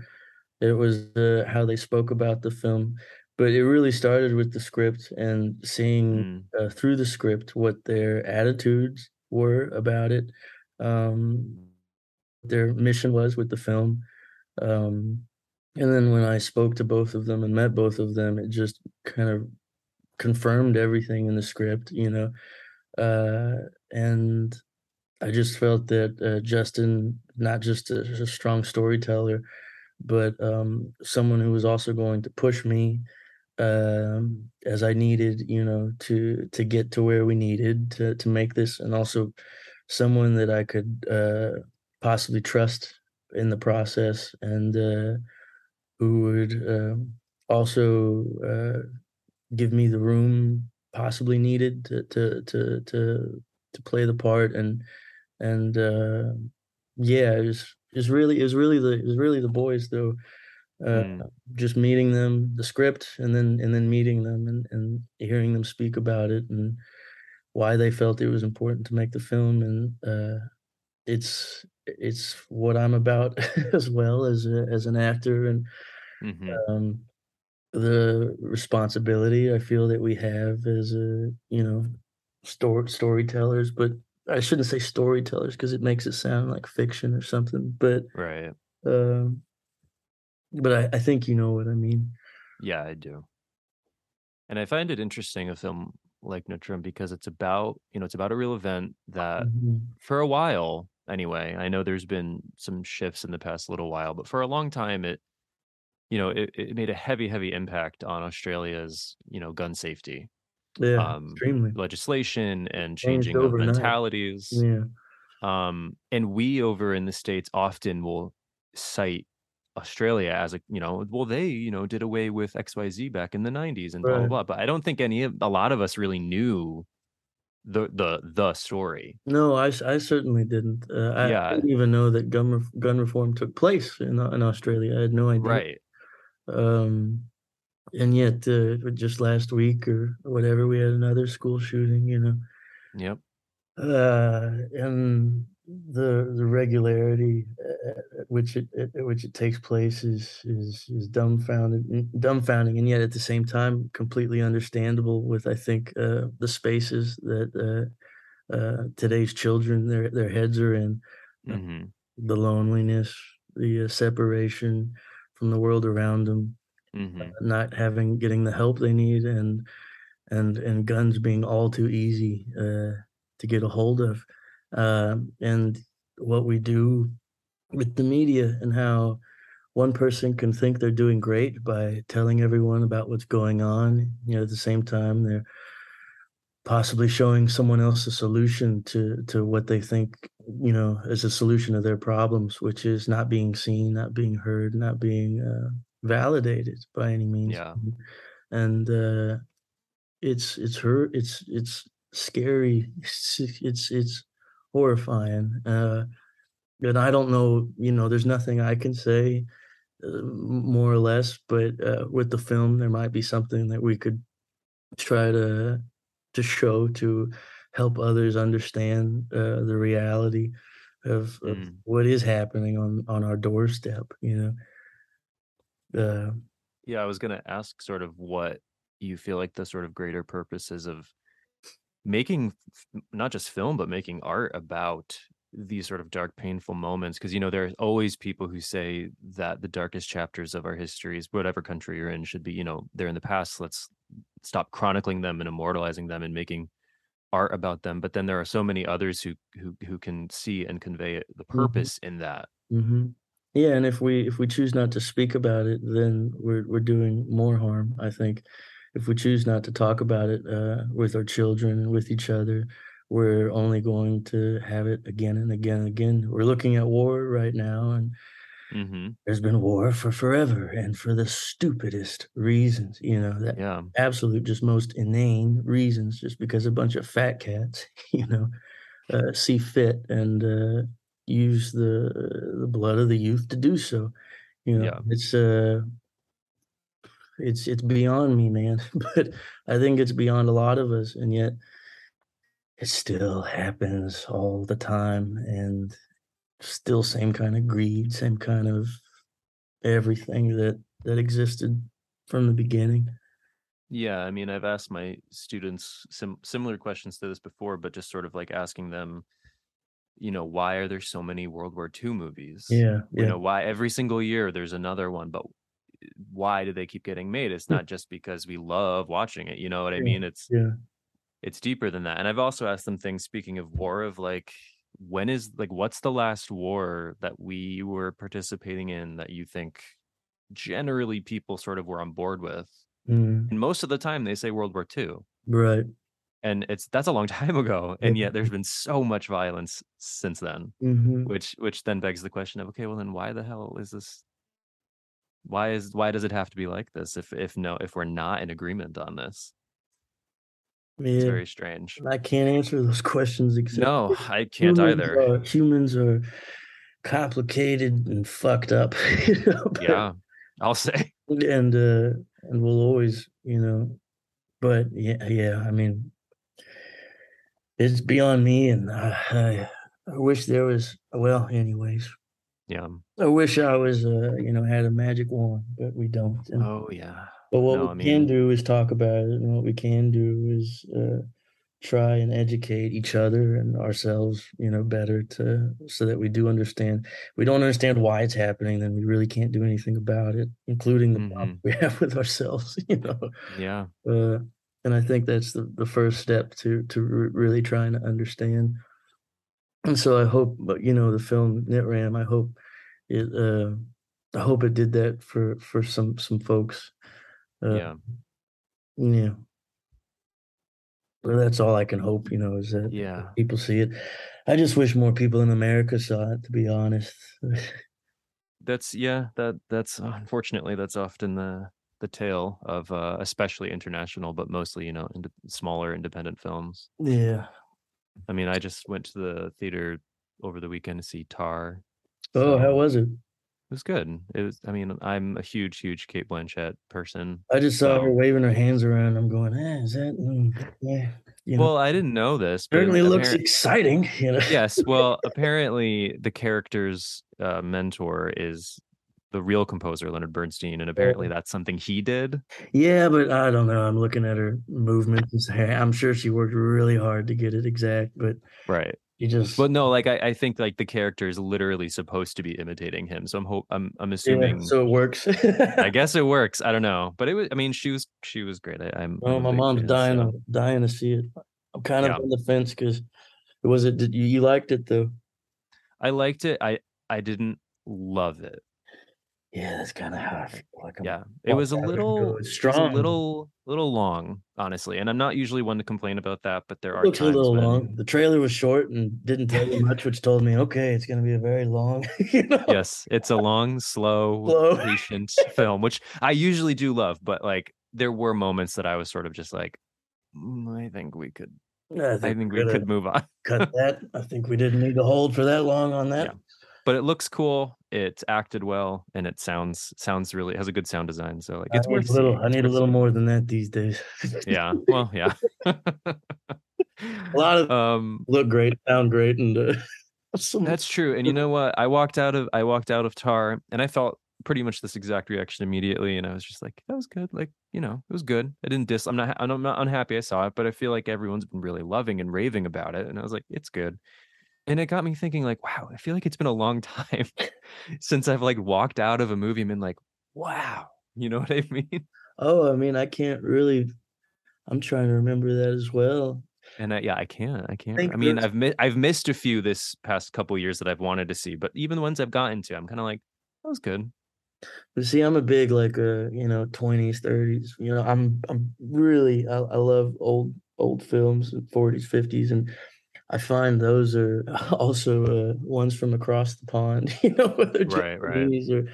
It was uh, how they spoke about the film, but it really started with the script and seeing
Mm,
uh, through the script what their attitudes were about it, um, their mission was with the film. Um, and then when I spoke to both of them and met both of them, it just kind of confirmed everything in the script, you know. Uh, and I just felt that uh, Justin, not just a, a strong storyteller, but um, someone who was also going to push me um, as I needed, you know, to to get to where we needed to to make this, and also someone that I could uh, possibly trust in the process, and uh, who would um, also uh, give me the room possibly needed to to to to to play the part and and uh yeah it was it was really it was really the it was really the boys though uh
mm,
just meeting them the script and then and then meeting them and and hearing them speak about it and why they felt it was important to make the film and uh it's it's what I'm about as well as a, as an actor and
hmm
um the responsibility I feel that we have as a, you know, story storytellers, but I shouldn't say storytellers because it makes it sound like fiction or something. But
Right.
um, but I, I think you know what I mean.
Yeah, I do. And I find it interesting a film like Notre because it's about, you know, it's about a real event that
Mhm.
for a while anyway, I know there's been some shifts in the past little while, but for a long time it you know, it, it made a heavy, heavy impact on Australia's, you know, gun safety
Yeah,
um,
extremely
legislation and
changed
changing of
overnight.
mentalities.
Yeah,
Um, and we over in the States often will cite Australia as a, you know, well, they, you know, did away with XYZ back in the 90s and blah, blah, blah. But I don't think any of, a lot of us really knew the, the, the story.
No, I, I certainly didn't. Uh, I,
Yeah,
didn't even know that gun ref gun reform took place in in Australia. I had no idea.
right.
Um, and yet, uh, just last week or whatever, we had another school shooting. You know.
Yep.
uh, and the the regularity at at which it at which it takes place is is is dumbfounded dumbfounding, and yet at the same time completely understandable. With I think uh, the spaces that uh, uh, today's children their their heads are in, uh,
hmm
the loneliness, the uh, separation from the world around them,
hmm
not having getting the help they need, and and and guns being all too easy uh, to get a hold of, um, and what we do with the media and how one person can think they're doing great by telling everyone about what's going on. You know, at the same time they're possibly showing someone else a solution to to what they think you know is a solution to their problems, which is not being seen, not being heard, not being uh, validated by any means,
Yeah.
and uh, it's it's hurt. It's it's scary. It's it's it's horrifying. Uh, and I don't know, you know, there's nothing I can say uh, more or less, but uh, with the film, there might be something that we could try to to show to help others understand uh, the reality of, of
Mm.
what is happening on on our doorstep. You know, uh,
Yeah. I was going to ask sort of what you feel like the sort of greater purposes of making not just film but making art about these sort of dark painful moments because you know there are always people who say that the darkest chapters of our histories whatever country you're in should be you know they're in the past let's stop chronicling them and immortalizing them and making art about them but then there are so many others who who who can see and convey the
mhm.
purpose in that
hmm Yeah, and if we if we choose not to speak about it, then we're we're doing more harm. I think if we choose not to talk about it uh, with our children and with each other, we're only going to have it again and again and again. We're looking at war right now, and
Mm-hmm.
there's been war for forever and for the stupidest reasons, you know, that
Yeah.
absolute, just most inane reasons, just because a bunch of fat cats, you know, uh, see fit and uh, use the the blood of the youth to do so. You know,
Yeah.
it's uh, it's it's beyond me, man. but I think it's beyond a lot of us, and yet it still happens all the time, and still same kind of greed, same kind of everything that that existed from the beginning.
Yeah, I mean, I've asked my students sim- similar questions to this before, but just sort of like asking them, you know, why are there so many World War II movies?
Yeah,
You know, why every single year there's another one, but why do they keep getting made? It's
Hmm.
not just because we love watching it. You know what I mean? It's
yeah.
it's deeper than that. And I've also asked them things. Speaking of war, of like, when is like, what's the last war that we were participating in that you think generally people sort of were on board with?
Mm,
And most of the time they say World War II.
right.
and it's that's a long time ago and yet there's been so much violence since then
hmm
which which then begs the question of okay well then why the hell is this why is why does it have to be like this if if no if we're not in agreement on this it's very strange
I can't answer those questions except
no i can't
humans
either
Are, humans are complicated and fucked up, you know. but-
yeah i'll say
and uh, and we'll always, you know. But yeah, yeah. I mean, it's beyond me, and I, I, I wish there was. Well, anyways,
yeah
I wish I was, uh, you know, had a magic wand, but we don't. And,
oh yeah
but what
no,
we
I
can do is talk about it, and what we can do is uh, try and educate each other and ourselves, you know, better to so that we do understand. We don't understand why it's happening, then we really can't do anything about it, including the problem we have with ourselves, you know.
yeah
Uh, and I think that's the, the first step to to re- really trying to understand. And so I hope, but you know, the film Nitram, I hope it, uh, I hope it did that for for some some folks. Uh,
yeah
yeah. Well, that's all I can hope, you know, is that
yeah
people see it. I just wish more people in America saw it, to be honest.
that's yeah that that's unfortunately that's often the the tale of uh especially international but mostly you know ind- smaller independent films
yeah.
I mean, I just went to the theater over the weekend to see Tar.
Oh, how was it?
It was good. It was. I mean, I'm a huge, huge Cate Blanchett person.
I just saw her waving her hands around. I'm going, eh, is that? Mm, yeah. You know,
Well, I didn't know this, but
certainly looks exciting. You know.
yes. Well, apparently the character's uh, mentor is the real composer Leonard Bernstein, and apparently that's something he did.
Yeah, but I don't know. I'm looking at her movements. I'm sure she worked really hard to get it exact, but
Right.
You just.
But no, like I, I think like the character is literally supposed to be imitating him. So I'm hope I'm I'm
yeah,
assuming.
so it works.
I guess it works. I don't know, but it was. I mean, she was she was great. I, I'm.
Well, my mom's
fan,
dying
so-
dying to see it. I'm kind of
Yeah.
on the fence because was it? Did you, you liked it though?
I liked it. I I didn't love it.
Yeah, that's kind of how I feel. Like I'm,
Yeah, it was a
walked out there
little It's a little little long, honestly. And I'm not usually one to complain about that, but there
It
are
looks a
times
little
when
long. The trailer was short and didn't tell you much, which told me, okay, it's going to be a very long. you know?
yes, it's a long, slow,
Slow.
patient film, which I usually do love, but like there were moments that I was sort of just like, "Mm, I think we could
I
I think we could move on.
cut that. I think we didn't need to hold for that long on that.
Yeah. But it looks cool. It's acted well, and it sounds sounds really it has a good sound design. So like it's
need
worth
a little. I need a little more than that these days.
Yeah. Well, yeah.
a lot of
um
look great, sound great, and uh, some,
That's true. And you know what? I walked out of I walked out of Tar and I felt pretty much this exact reaction immediately. And I was just like, that was good. Like, you know, it was good. I didn't dis I'm not I'm not unhappy I saw it, but I feel like everyone's been really loving and raving about it. And I was like, it's good. And it got me thinking, like, wow, I feel like it's been a long time since I've like walked out of a movie and been like, wow. You know what I mean?
Oh, I mean, I can't really. I'm trying to remember that as well.
And I, yeah, I can't. I can't.
think
I mean, I've mi- I've missed a few this past couple years that I've wanted to see, but even the ones I've gotten to, I'm kind of like, that was good.
But see, I'm a big like uh, you know, 20s, 30s. You know, I'm I'm really I, I love old old films, 40s, 50s, and I find those are also uh, ones from across the pond. You know, whether
Right, right.
Japanese or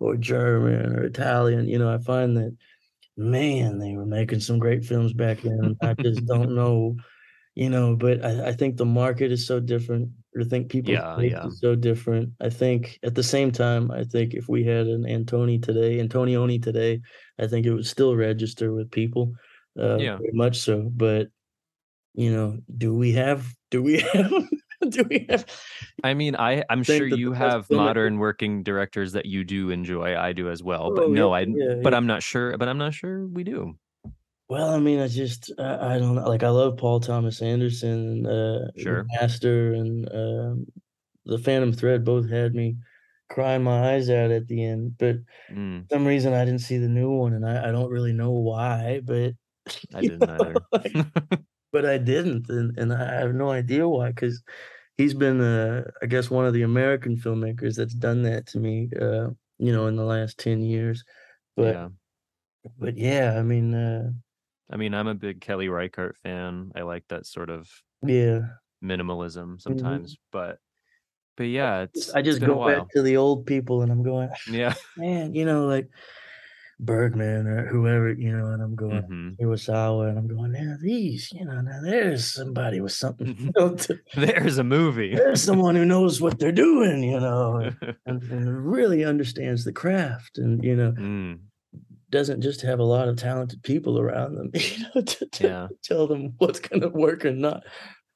or German or Italian. You know, I find that man, they were making some great films back then. I just don't know you know, but I, I think the market is so different. I think people
Yeah, yeah.
so different. I think at the same time, I think if we had an Antoni today, Antonioni today, I think it would still register with people, uh,
Yeah.
very much so. But you know, do we have do we have do we have
I mean, I I'm sure you have modern working directors that you do enjoy. I do as well. But
Oh,
no,
yeah,
I
yeah,
but
yeah.
I'm not sure, but I'm not sure we do.
Well, I mean, I just I, I don't know. Like I love Paul Thomas Anderson, uh, The
Sure.
Master, and um, The Phantom Thread both had me crying my eyes out at the end. But
Mm,
some reason I didn't see the new one, and I, I don't really know why. But
I didn't
know,
either.
like, but I didn't, and, and I have no idea why. Because he's been, uh, I guess, one of the American filmmakers that's done that to me. Uh, you know, in the last ten years. But
yeah.
but yeah, I mean, uh,
I mean, I'm a big Kelly Reichardt fan. I like that sort of
yeah.
minimalism
Mhm.
sometimes, but but yeah, it's
I just
been a
go back to the old people, and I'm going,
Yeah.
man, you know, like Bergman or whoever, you know, and I'm going
hmm
Kurosawa, and I'm going, now these, you know, now there's somebody with something, you know, to,
There's a movie.
there's someone who knows what they're doing, you know, and, and, and really understands the craft, and you know,
Mm,
doesn't just have a lot of talented people around them, you know, to, to
yeah.
tell them what's going to work or not.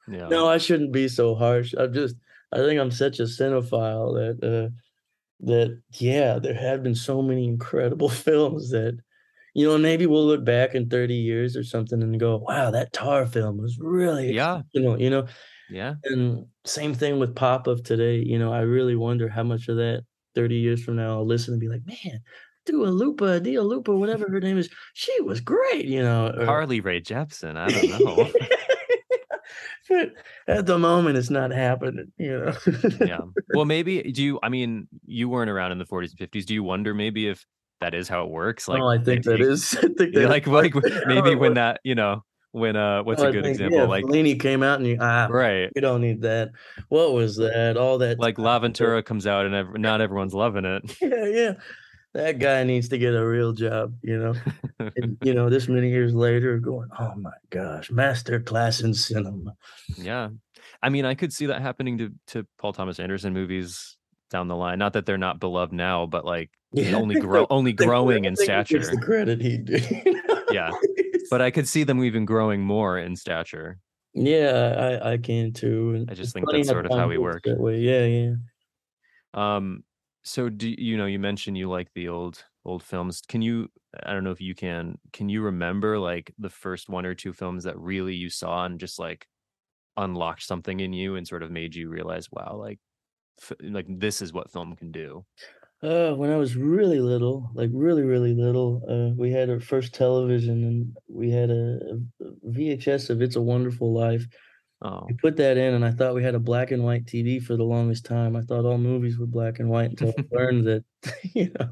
Yeah.
No, I shouldn't be so harsh. I'm just, I think I'm such a cinephile that, uh, that yeah, there have been so many incredible films that, you know, maybe we'll look back in 30 years or something and go, wow, that Tar film was really
Yeah.
you know, you know.
Yeah.
And same thing with pop of today. You know, I really wonder how much of that 30 years from now I'll listen and be like, man, Dua Lupa, Dia Lupa, whatever her name is, she was great, you know. or-
Harley Rae Jepsen. I don't know.
at the moment, it's not happening, you know.
yeah. Well, maybe do you? I mean, you weren't around in the 40s and 50s. Do you wonder maybe if that is how it works? Like,
oh, I think that
take-
is. I think that
like like maybe when that you know when uh what's
Oh,
a good
think,
example
Yeah,
like
Fellini came out and you, ah,
right
we don't need that. What was that? All that.
like. L'Avventura comes out and ev- not everyone's loving it.
Yeah, yeah. That guy needs to get a real job, you know. and you know, this many years later, going, oh my gosh, master class in cinema.
yeah, I mean, I could see that happening to to Paul Thomas Anderson movies down the line. Not that they're not beloved now, but like
Yeah,
only grow only growing in stature.
The credit he did. you know?
Yeah, But I could see them even growing more in stature.
yeah, I I can too. And
I just think that's sort of how we work.
That way, yeah, yeah.
Um, so do you know you mentioned you like the old old films. Can you? I don't know if you can. Can you remember like the first one or two films that really you saw and just like unlocked something in you and sort of made you realize, wow, like f- like this is what film can do.
Uh, when I was really little, like really, really little, uh, we had our first television and we had a, a VHS of It's a Wonderful Life.
Oh,
We put that in, and I thought we had a black and white TV for the longest time. I thought all movies were black and white until I learned that, you know,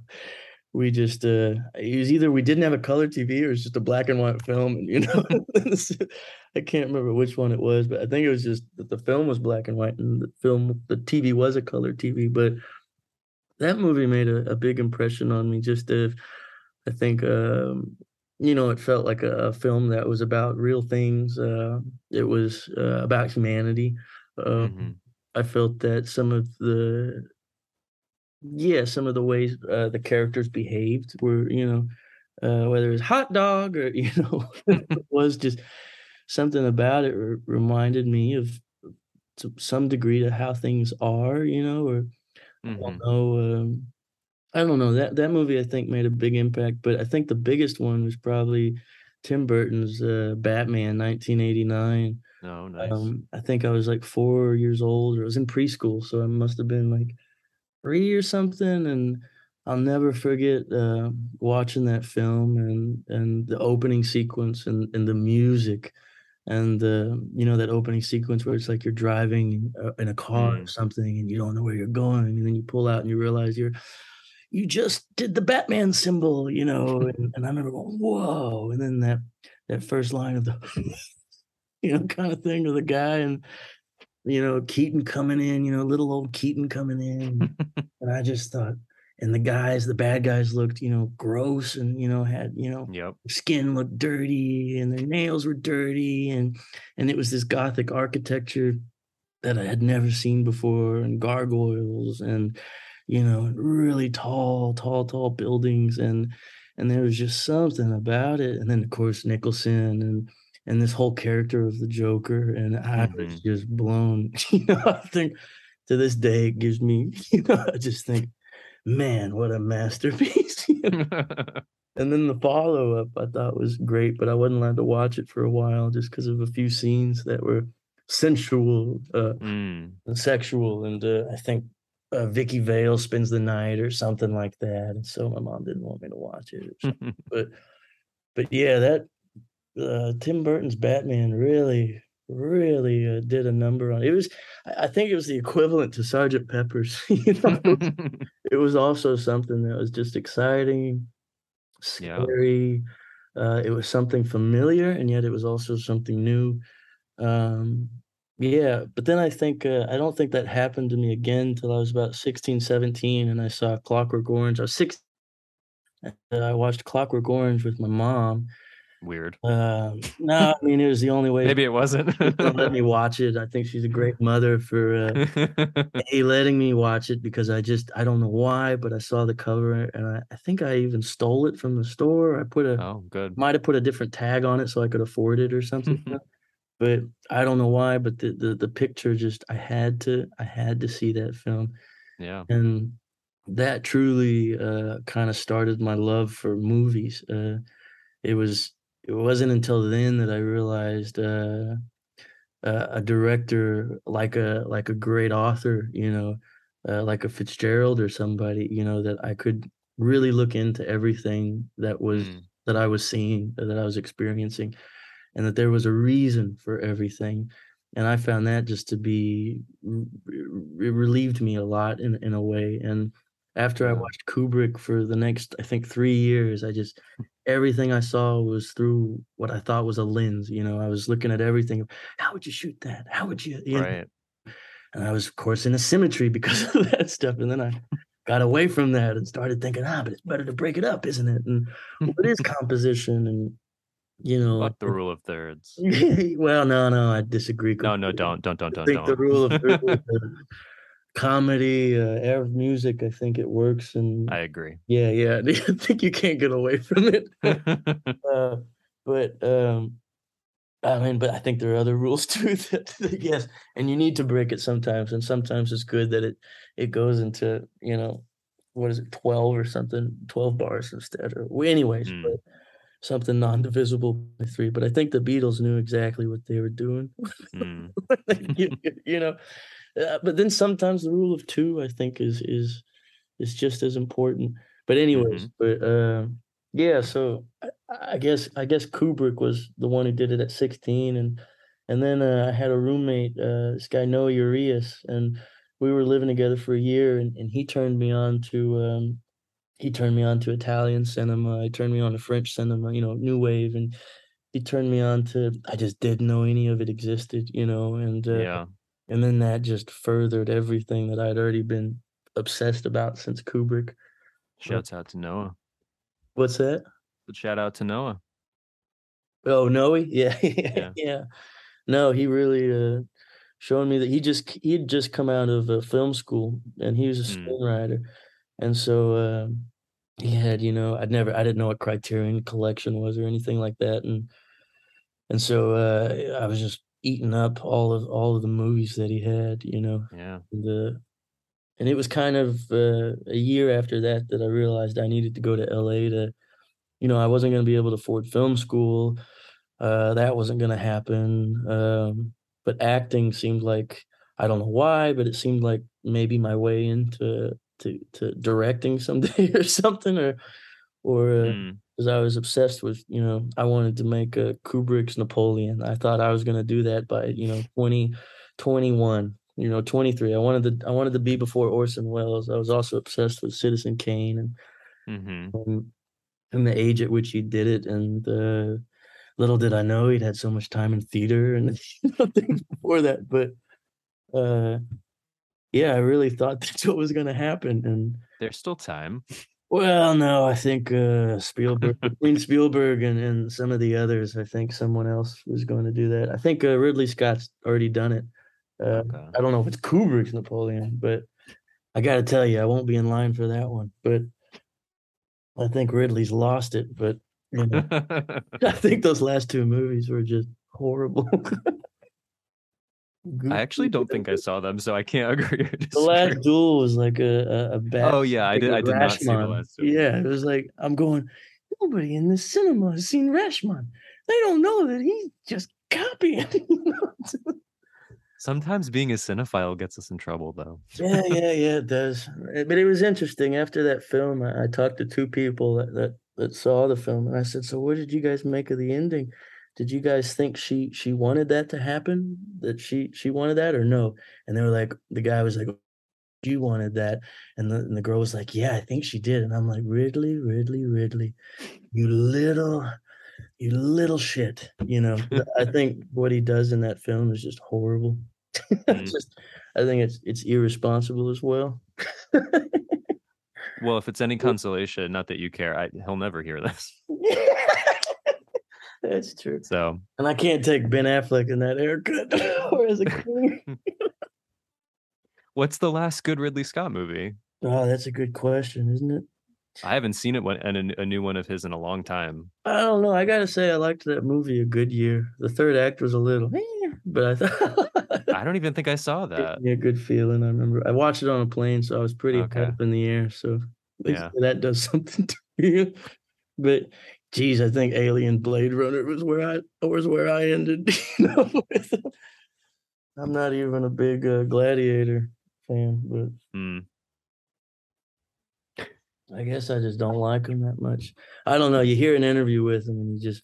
we just uh, it was either we didn't have a color TV or it was just a black and white film, and you know, I can't remember which one it was, but I think it was just that the film was black and white and the film, the TV was a color TV, but that movie made a, a big impression on me. Just if I think, um, you know, it felt like a, a film that was about real things. Uh, it was uh, about humanity. Um,
mhm.
I felt that some of the, yeah, some of the ways uh, the characters behaved were, you know, uh, whether it was hot dog or you know, it was just something about it re- reminded me of to some degree to how things are, you know, or I
Mhm.
don't know. Um, I don't know that that movie. I think made a big impact, but I think the biggest one was probably Tim Burton's uh, Batman, 1989.
Oh, nice.
Um, I think I was like four years old, or I was in preschool, so I must have been like three or something. And I'll never forget uh, watching that film and and the opening sequence and and the music and uh, you know that opening sequence where it's like you're driving uh, in a car or
Mm.
something and you don't know where you're going and then you pull out and you realize you're you just did the Batman symbol, you know. And, and I remember going, whoa. And then that that first line of the you know, kind of thing of the guy and you know, Keaton coming in, you know, little old Keaton coming in. and I just thought, and the guys, the bad guys looked, you know, gross and, you know, had, you know,
Yep.
skin looked dirty and their nails were dirty. And, and it was this Gothic architecture that I had never seen before and gargoyles and, you know, really tall, tall, tall buildings. And, and there was just something about it. And then of course, Nicholson and, and this whole character of the Joker, and I was
Mhm.
just blown. You know, I think to this day it gives me, you know, I just think, man, what a masterpiece. you know? and then the follow up I thought was great, but I wasn't allowed to watch it for a while just because of a few scenes that were sensual, uh,
Mm.
and sexual, and uh, I think. Uh, Vicki Vale spends the night or something like that, and so my mom didn't want me to watch it. But but yeah, that uh, Tim Burton's Batman really, really uh, did a number on it. Was I think it was the equivalent to Sergeant Pepper's. you know, it was also something that was just exciting,
Yeah.
scary. Uh, it was something familiar, and yet it was also something new. Um, yeah, but then I think uh, I don't think that happened to me again until I was about 16, 17, and I saw Clockwork Orange. I was six. uh, I watched Clockwork Orange with my mom,
Weird.
um, no, I mean it was the only way
Maybe it wasn't.
let me watch it. I think she's a great mother for uh, a letting me watch it because I just I don't know why, but I saw the cover and I, I think I even stole it from the store. I put a
oh, good.
might have put a different tag on it so I could afford it or something. but I don't know why. But the, the the picture just I had to I had to see that film
Yeah.
and that truly uh, kind of started my love for movies. Uh, it was it wasn't until then that I realized uh, uh, a director like a like a great author, you know, uh, like a Fitzgerald or somebody, you know, that I could really look into everything that was
Mm.
that I was seeing, that I was experiencing, and that there was a reason for everything. And I found that just to be it relieved me a lot in in a way. And after I watched Kubrick for the next, I think, three years, I just everything I saw was through what I thought was a lens. You know, I was looking at everything. How would you shoot that? How would you? you know?
Right.
And I was, of course, in a symmetry because of that stuff. And then I got away from that and started thinking, ah, but it's better to break it up, isn't it? And what is composition? And you know, I
Fuck the rule of thirds.
well, no, no, I disagree.
No, no, don't, don't, don't, don't,
think the
don't.
rule of thirds uh, comedy, uh, air of music. I think it works, and
I agree.
yeah, yeah. I think you can't get away from it. uh, but um, I mean, but I think there are other rules too. That, that yes, and you need to break it sometimes, and sometimes it's good that it it goes into you know what is it twelve or something, twelve bars instead, or well, anyways,
Mm.
but something non-divisible by three. But I think the Beatles knew exactly what they were doing.
Mm.
you, you- know, uh, but then sometimes the rule of two, I think, is is is just as important. But anyways, but uh, yeah. So I, I guess I guess Kubrick was the one who did it at sixteen, and and then uh, I had a roommate, uh, this guy Noah Urias, and we were living together for a year, and, and he turned me on to um, he turned me on to Italian cinema. He turned me on to French cinema, you know, new wave, and he turned me on to. I just didn't know any of it existed, you know, and uh,
Yeah.
and then that just furthered everything that I'd already been obsessed about since Kubrick.
Shouts out to Noah.
What's that?
Shout out to Noah.
Oh, Noe? Yeah,
Yeah.
yeah. No, he really uh, showed me that he just he'd just come out of uh, film school and he was a
Mm.
screenwriter, and so um, he had you know I'd never I didn't know what Criterion Collection was or anything like that, and and so uh, I was just eating up all of all of the movies that he had, you know.
Yeah.
And, uh, and it was kind of uh, a year after that that I realized I needed to go to LA to, you know, I wasn't going to be able to afford film school. Uh, that wasn't going to happen. Um, but acting seemed like I don't know why, but it seemed like maybe my way into to to directing someday or something, or or uh,
Mm.
because I was obsessed with, you know, I wanted to make a Kubrick's Napoleon. I thought I was going to do that by, you know, twenty twenty one You know, 23. I wanted to I wanted to be before Orson Welles. I was also obsessed with Citizen Kane and
Mm-hmm.
um, and the age at which he did it. And uh, little did I know he'd had so much time in theater and you know, things before that. But uh, yeah, I really thought that's what was going to happen. And
There's still time.
well, no, I think uh, Spielberg, between Spielberg and, and some of the others, I think someone else was going to do that. I think uh, Ridley Scott's already done it. Uh,
Okay.
I don't know if it's Kubrick's Napoleon, but I got to tell you, I won't be in line for that one. But I think Ridley's lost it. But you know, I think those last two movies were just horrible.
I actually don't think I saw them, so I can't agree.
The last duel was like a a, a bad.
Oh, yeah, I did- I did not see the last duel.
Yeah, it was like I'm going. Nobody in the cinema has seen Rashomon. They don't know that he's just copying.
Sometimes being a cinephile gets us in trouble, though.
yeah, yeah, yeah, it does. But it was interesting. After that film, I, I talked to two people that, that that saw the film, and I said, "So, what did you guys make of the ending? Did you guys think she she wanted that to happen? That she she wanted that, or no?" And they were like, the guy was like, "You wanted that," and the and the girl was like, "Yeah, I think she did." And I'm like, "Ridley, Ridley, Ridley, you little." You little shit, you know. I think what he does in that film is just horrible.
Mm.
just, I think it's it's irresponsible as well.
Well, if it's any consolation, not that you care, I, he'll never hear this.
That's true.
So
And I can't take Ben Affleck in that haircut or as a king.
What's the last good Ridley Scott movie?
Oh, that's a good question, isn't it?
I haven't seen it one and a, a new one of his in a long time.
I don't know. I gotta say, I liked that movie a good year. The third act was a little, eh, but I thought
I don't even think I saw that.
me a good feeling. I remember I watched it on a plane, so I was pretty
Okay.
up in the air. So
Yeah.
that does something to you. But geez, I think Alien Blade Runner was where I was where I ended. You know, with, I'm not even a big uh, Gladiator fan, but
Hmm.
I guess I just don't like him that much. I don't know. You hear an interview with him and you just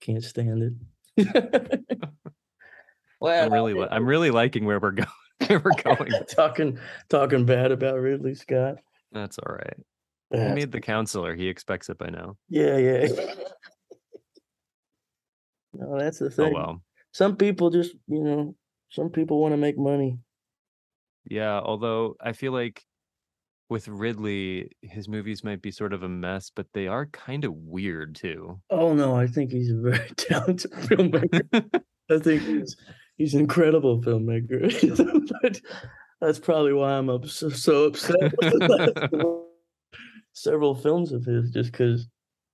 can't stand it. well,
I'm really, li- I'm really liking where we're going. where we're going.
talking talking bad about Ridley Scott.
That's all right. He
That's-
made the counselor. He expects it by now.
yeah, yeah. no, that's the
Oh
thing.
well.
Some people just, you know, some people want to make money.
Yeah. Although I feel like with Ridley, his movies might be sort of a mess, but they are kind of weird too.
Oh no, I think he's a very talented filmmaker. I think he's he's an incredible filmmaker. but that's probably why I'm up, so, so upset with the last several films of his, just because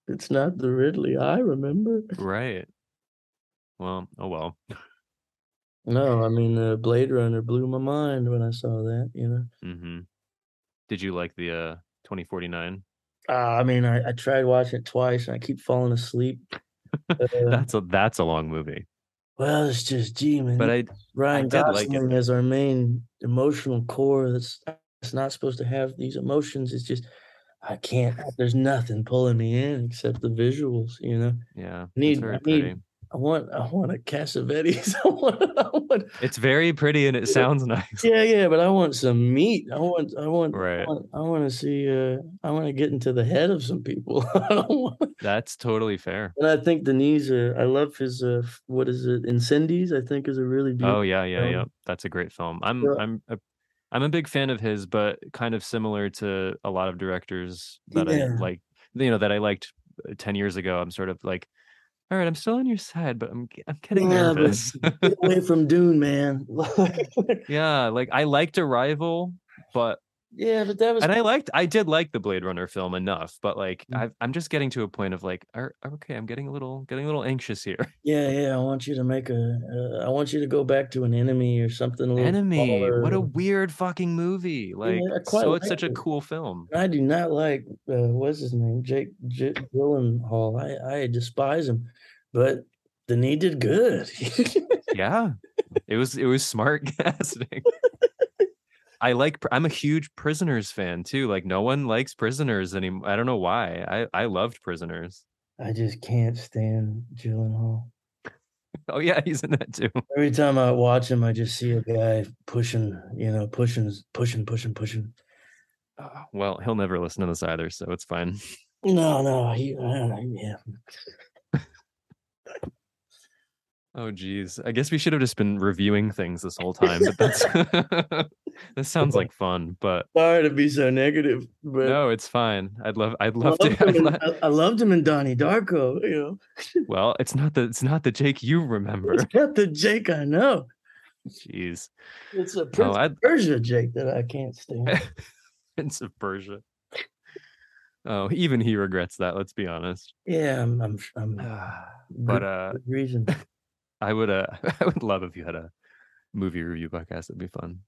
it's not the Ridley I remember.
right. Well. Oh well.
No, I mean, uh, Blade Runner blew my mind when I saw that. You know,
hmm Did you like the uh 2049?
uh, I mean, I, I tried watching it twice and I keep falling asleep. Uh,
That's a that's a long movie.
well, it's just, gee, man.
But I
Ryan
like.
Gosling as our main emotional core that's that's not supposed to have these emotions. It's just I can't. There's nothing pulling me in except the visuals. You know,
yeah,
Need-
it's very
I need-
pretty.
I want I want a Cassavetes. I want, I want
It's very pretty and it sounds nice.
yeah yeah, but I want some meat. I want I want
Right.
I want, I want to see. Uh, I want to get into the head of some people.
That's totally fair.
And I think Denis. Uh, I love his. Uh, what is it? Incendies. I think is a really beautiful.
Oh yeah, yeah,
film.
yeah. That's a great film. I'm
Yeah.
I'm a, I'm a big fan of his, but kind of similar to a lot of directors that
Yeah.
I like. You know that I liked uh, ten years ago. I'm sort of like, all right, I'm still on your side, but I'm I'm getting
Yeah,
nervous.
Get away from Dune, man.
yeah, like I liked Arrival, but
yeah, but that was
and I liked I did like the Blade Runner film enough, but like
Mm.
I've, I'm just getting to a point of like, "Are- okay, I'm getting a little getting a little anxious here.
yeah, yeah. I want you to make a. Uh, I want you to go back to an enemy or something. A little
Enemy, what a weird fucking movie! Like,
I quite
so it's such a cool film.
I do not like uh, what's his name, Jake J- Gyllenhaal. I I despise him, but Denis did good.
yeah it was it was smart casting i like i'm a huge prisoners fan too like no one likes prisoners anymore i don't know why i i loved prisoners
I just can't stand Gyllenhaal.
oh yeah, he's in that too.
Every time I watch him, I just see a guy pushing, you know, pushing, pushing, pushing, pushing.
Uh, well, he'll never listen to this either, so it's fine.
No, no, he, uh, yeah.
Oh geez, I guess we should have just been reviewing things this whole time. But that's this sounds like fun. But
sorry to be so negative, but
no, it's fine. I'd love, I'd love
I
to. I'd lo-
in, I, loved him in Donnie Darko. You know,
well, it's not the, it's not the Jake you remember.
it's not the Jake I know.
Jeez,
It's a Prince
I'd-
of Persia Jake that I can't stand.
Prince of Persia. Oh, even he regrets that. Let's be honest.
yeah, I'm, I'm, I'm
but uh,
reason.
I would, uh, I would love if you had a movie review podcast. That'd be fun.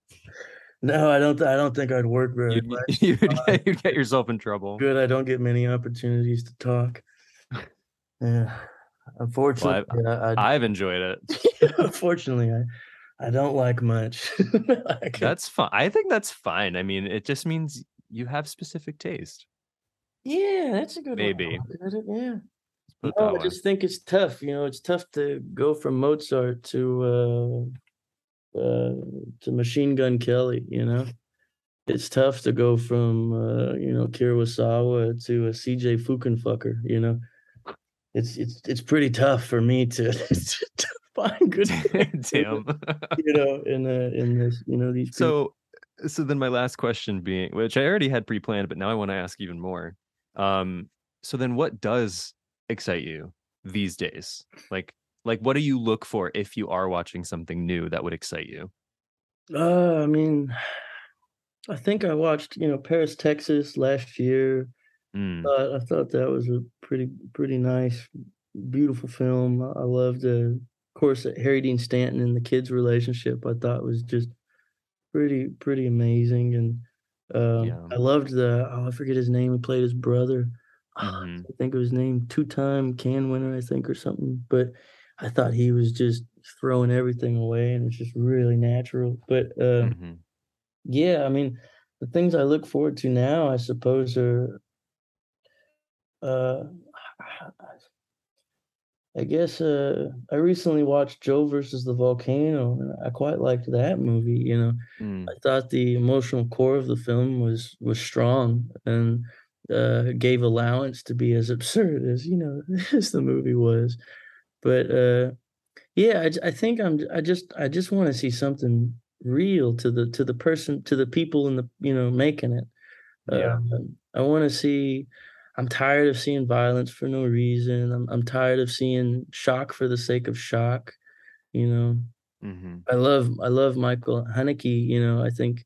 No, I don't. I don't think I'd work very
You'd,
much.
you'd,
Uh,
get, you'd get yourself in trouble.
Good. I don't get many opportunities to talk. Yeah, unfortunately, I, I,
I've enjoyed it.
unfortunately, I, I don't like much. Can-
That's fine. I think that's fine. I mean, it just means you have specific taste.
yeah, that's a good
Maybe.
it, Yeah. No,
that
I just think it's tough. You know, it's tough to go from Mozart to uh, uh, to Machine Gun Kelly. You know, it's tough to go from uh, you know Kurosawa to a CJ Fukenfucker. You know, it's it's it's pretty tough for me to, to find good.
Damn.
You know, in uh, in this, you know, these. people.
so, so then my last question being, which I already had pre-planned, but now I want to ask even more. Um, so then, what does excite you these days? Like, like what do you look for if you are watching something new that would excite you?
Uh, I mean, I think I watched you know Paris, Texas last year.
Mm,
Uh, I thought that was a pretty pretty nice, beautiful film. I loved, uh, of course, uh, Harry Dean Stanton and the kids' relationship. I thought was just pretty pretty amazing, and um,
Yeah.
I loved the oh I forget his name. He played his brother.
Mhm.
I think it was named two time Cannes winner, I think, or something. But I thought he was just throwing everything away, and it was just really natural. But um,
Mhm.
yeah, I mean, the things I look forward to now, I suppose, are, uh, I guess, uh, I recently watched Joe versus the Volcano, and I quite liked that movie. You know,
Mm,
I thought the emotional core of the film was was strong and uh, gave allowance to be as absurd as you know as the movie was. But uh, yeah, I think I'm I just I just want to see something real to the to the person to the people in the you know making it.
Yeah.
Um, I want to see. I'm tired of seeing violence for no reason. I'm I'm tired of seeing shock for the sake of shock. You know,
mhm.
I love I love Michael Haneke. You know, I think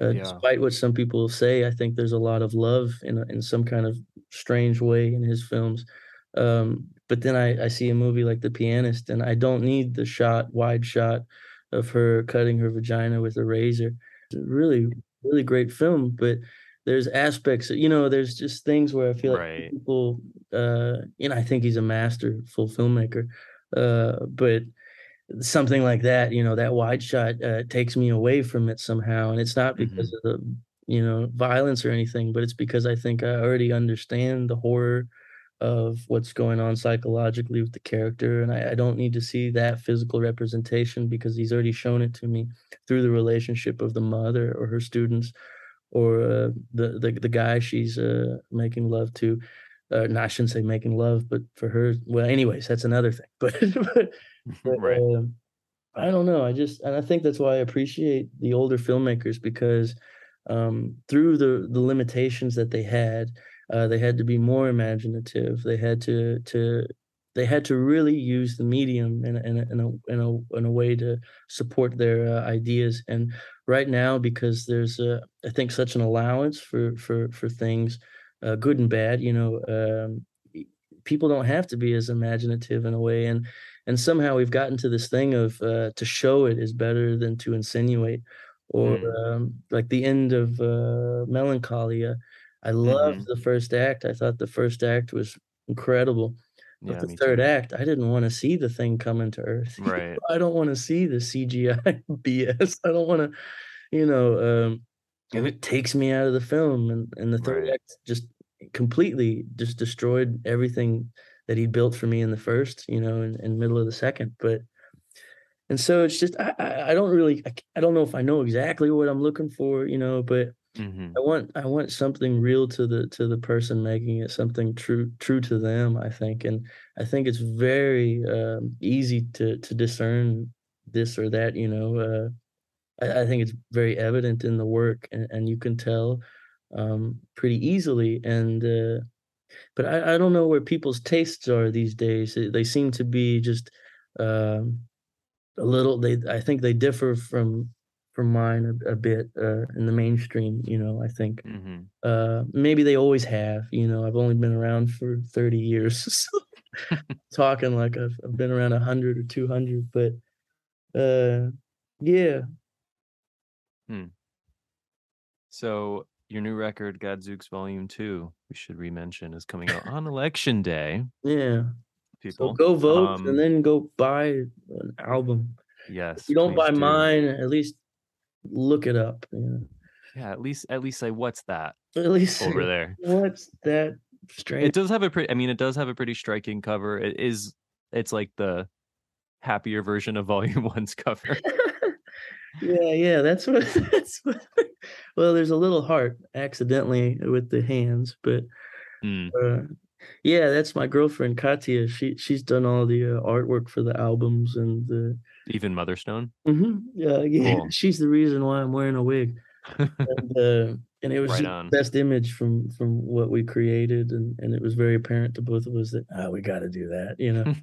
uh,
Yeah.
despite what some people say, I think there's a lot of love in in some kind of strange way in his films. Um, but then I, I see a movie like The Pianist, and I don't need the shot, wide shot of her cutting her vagina with a razor. It's a really, really great film, but there's aspects, you know, there's just things where I feel like people, uh, you know, I think he's a masterful filmmaker, uh, but something like that, you know, that wide shot uh, takes me away from it somehow, and it's not because of the, you know, violence or anything, but it's because I think I already understand the horror of what's going on psychologically with the character, and I, I don't need to see that physical representation because he's already shown it to me through the relationship of the mother or her students, or uh, the, the the guy she's uh, making love to. Uh, no, I shouldn't say making love, but for her, well, anyways, that's another thing. But, but but,
right.
um, I don't know. I just and I think that's why I appreciate the older filmmakers because um, through the the limitations that they had, uh, they had to be more imaginative. They had to to they had to really use the medium in a, in a, in a, in a, in a way to support their uh, ideas. And right now, because there's uh, I think such an allowance for for for things, uh, good and bad. You know, um, people don't have to be as imaginative in a way and and somehow we've gotten to this thing of uh, to show it is better than to insinuate or
Mm.
um, like the end of uh, melancholia i loved
Mhm.
the first act i thought the first act was incredible but
Yeah,
the third
too.
act i didn't want to see the thing coming to earth
Right.
i don't want to see the cgi bs i don't want to you know um and it takes me out of the film and and the third
Right.
act just completely just destroyed everything that he built for me in the first, you know, in, in middle of the second. But and so it's just I I, don't really I, I don't know if I know exactly what I'm looking for, you know, but
hmm
I want I want something real to the to the person making it, something true true to them, I think. And I think it's very um, easy to to discern this or that, you know. Uh, I, I think it's very evident in the work and, and you can tell um, pretty easily. And uh, but I, I don't know where people's tastes are these days. They seem to be just um, a little they I think they differ from from mine a, a bit uh, in the mainstream, you know, I think.
hmm
Uh, maybe they always have, you know, I've only been around for 30 years. So talking like I've, I've been around 100 or 200, but uh yeah. Hmm.
So your new record, Gadzooks Volume Two, we should re-mention, is coming out on Election Day.
Yeah.
People,
So go vote
Um,
and then go buy an album.
yes,
If you don't buy
do.
mine, at least look it up. Know?
Yeah, at least at least say what's that
At least
over there.
What's that strange?
It does have a pretty. I mean, it does have a pretty striking cover. It is. It's like the happier version of Volume One's cover.
yeah, yeah, that's what that's what well, there's a little heart accidentally with the hands, but
Mm,
uh yeah, that's my girlfriend Katya. She she's done all the uh, artwork for the albums and the
even Motherstone.
Mhm, yeah, yeah.
Cool.
She's the reason why I'm wearing a wig. and uh, and it was
Right
the best image from from what we created, and and it was very apparent to both of us that oh, we got to do that, you know,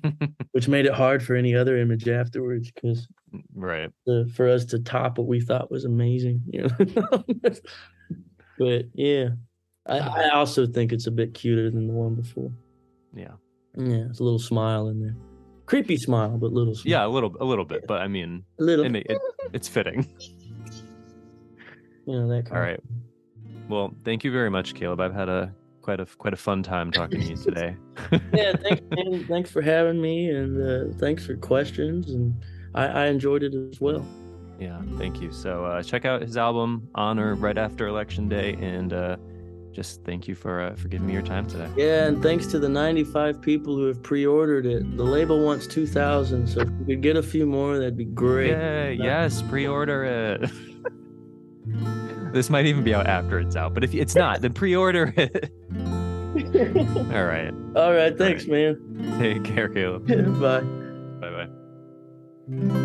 which made it hard for any other image afterwards because mm,
right.
for us to top what we thought was amazing, you know. but yeah, I, hmm. I also think it's a bit cuter than the one before.
Yeah.
Yeah, it's a little smile in there, creepy smile, but little smile.
Yeah, a little, a little bit, but I mean,
a little.
it, it it's fitting.
you know that. Kind
All right. Well, thank you very much, Caleb. I've had a quite a quite a fun time talking to you today.
yeah, thanks, man. thanks for having me, and uh, thanks for questions, and I, I enjoyed it as well.
Yeah, thank you. So uh, check out his album Honor right after Election Day, and uh, just thank you for uh, for giving me your time today.
Yeah, and thanks to the 95 people who have pre-ordered it. The label wants 2,000, so if we could get a few more, that'd be great.
Yay! Yes, pre-order it. this might even be out after it's out, but if it's not, then pre-order it. All right.
All right, thanks, man.
Take care, Caleb.
Bye.
Bye bye.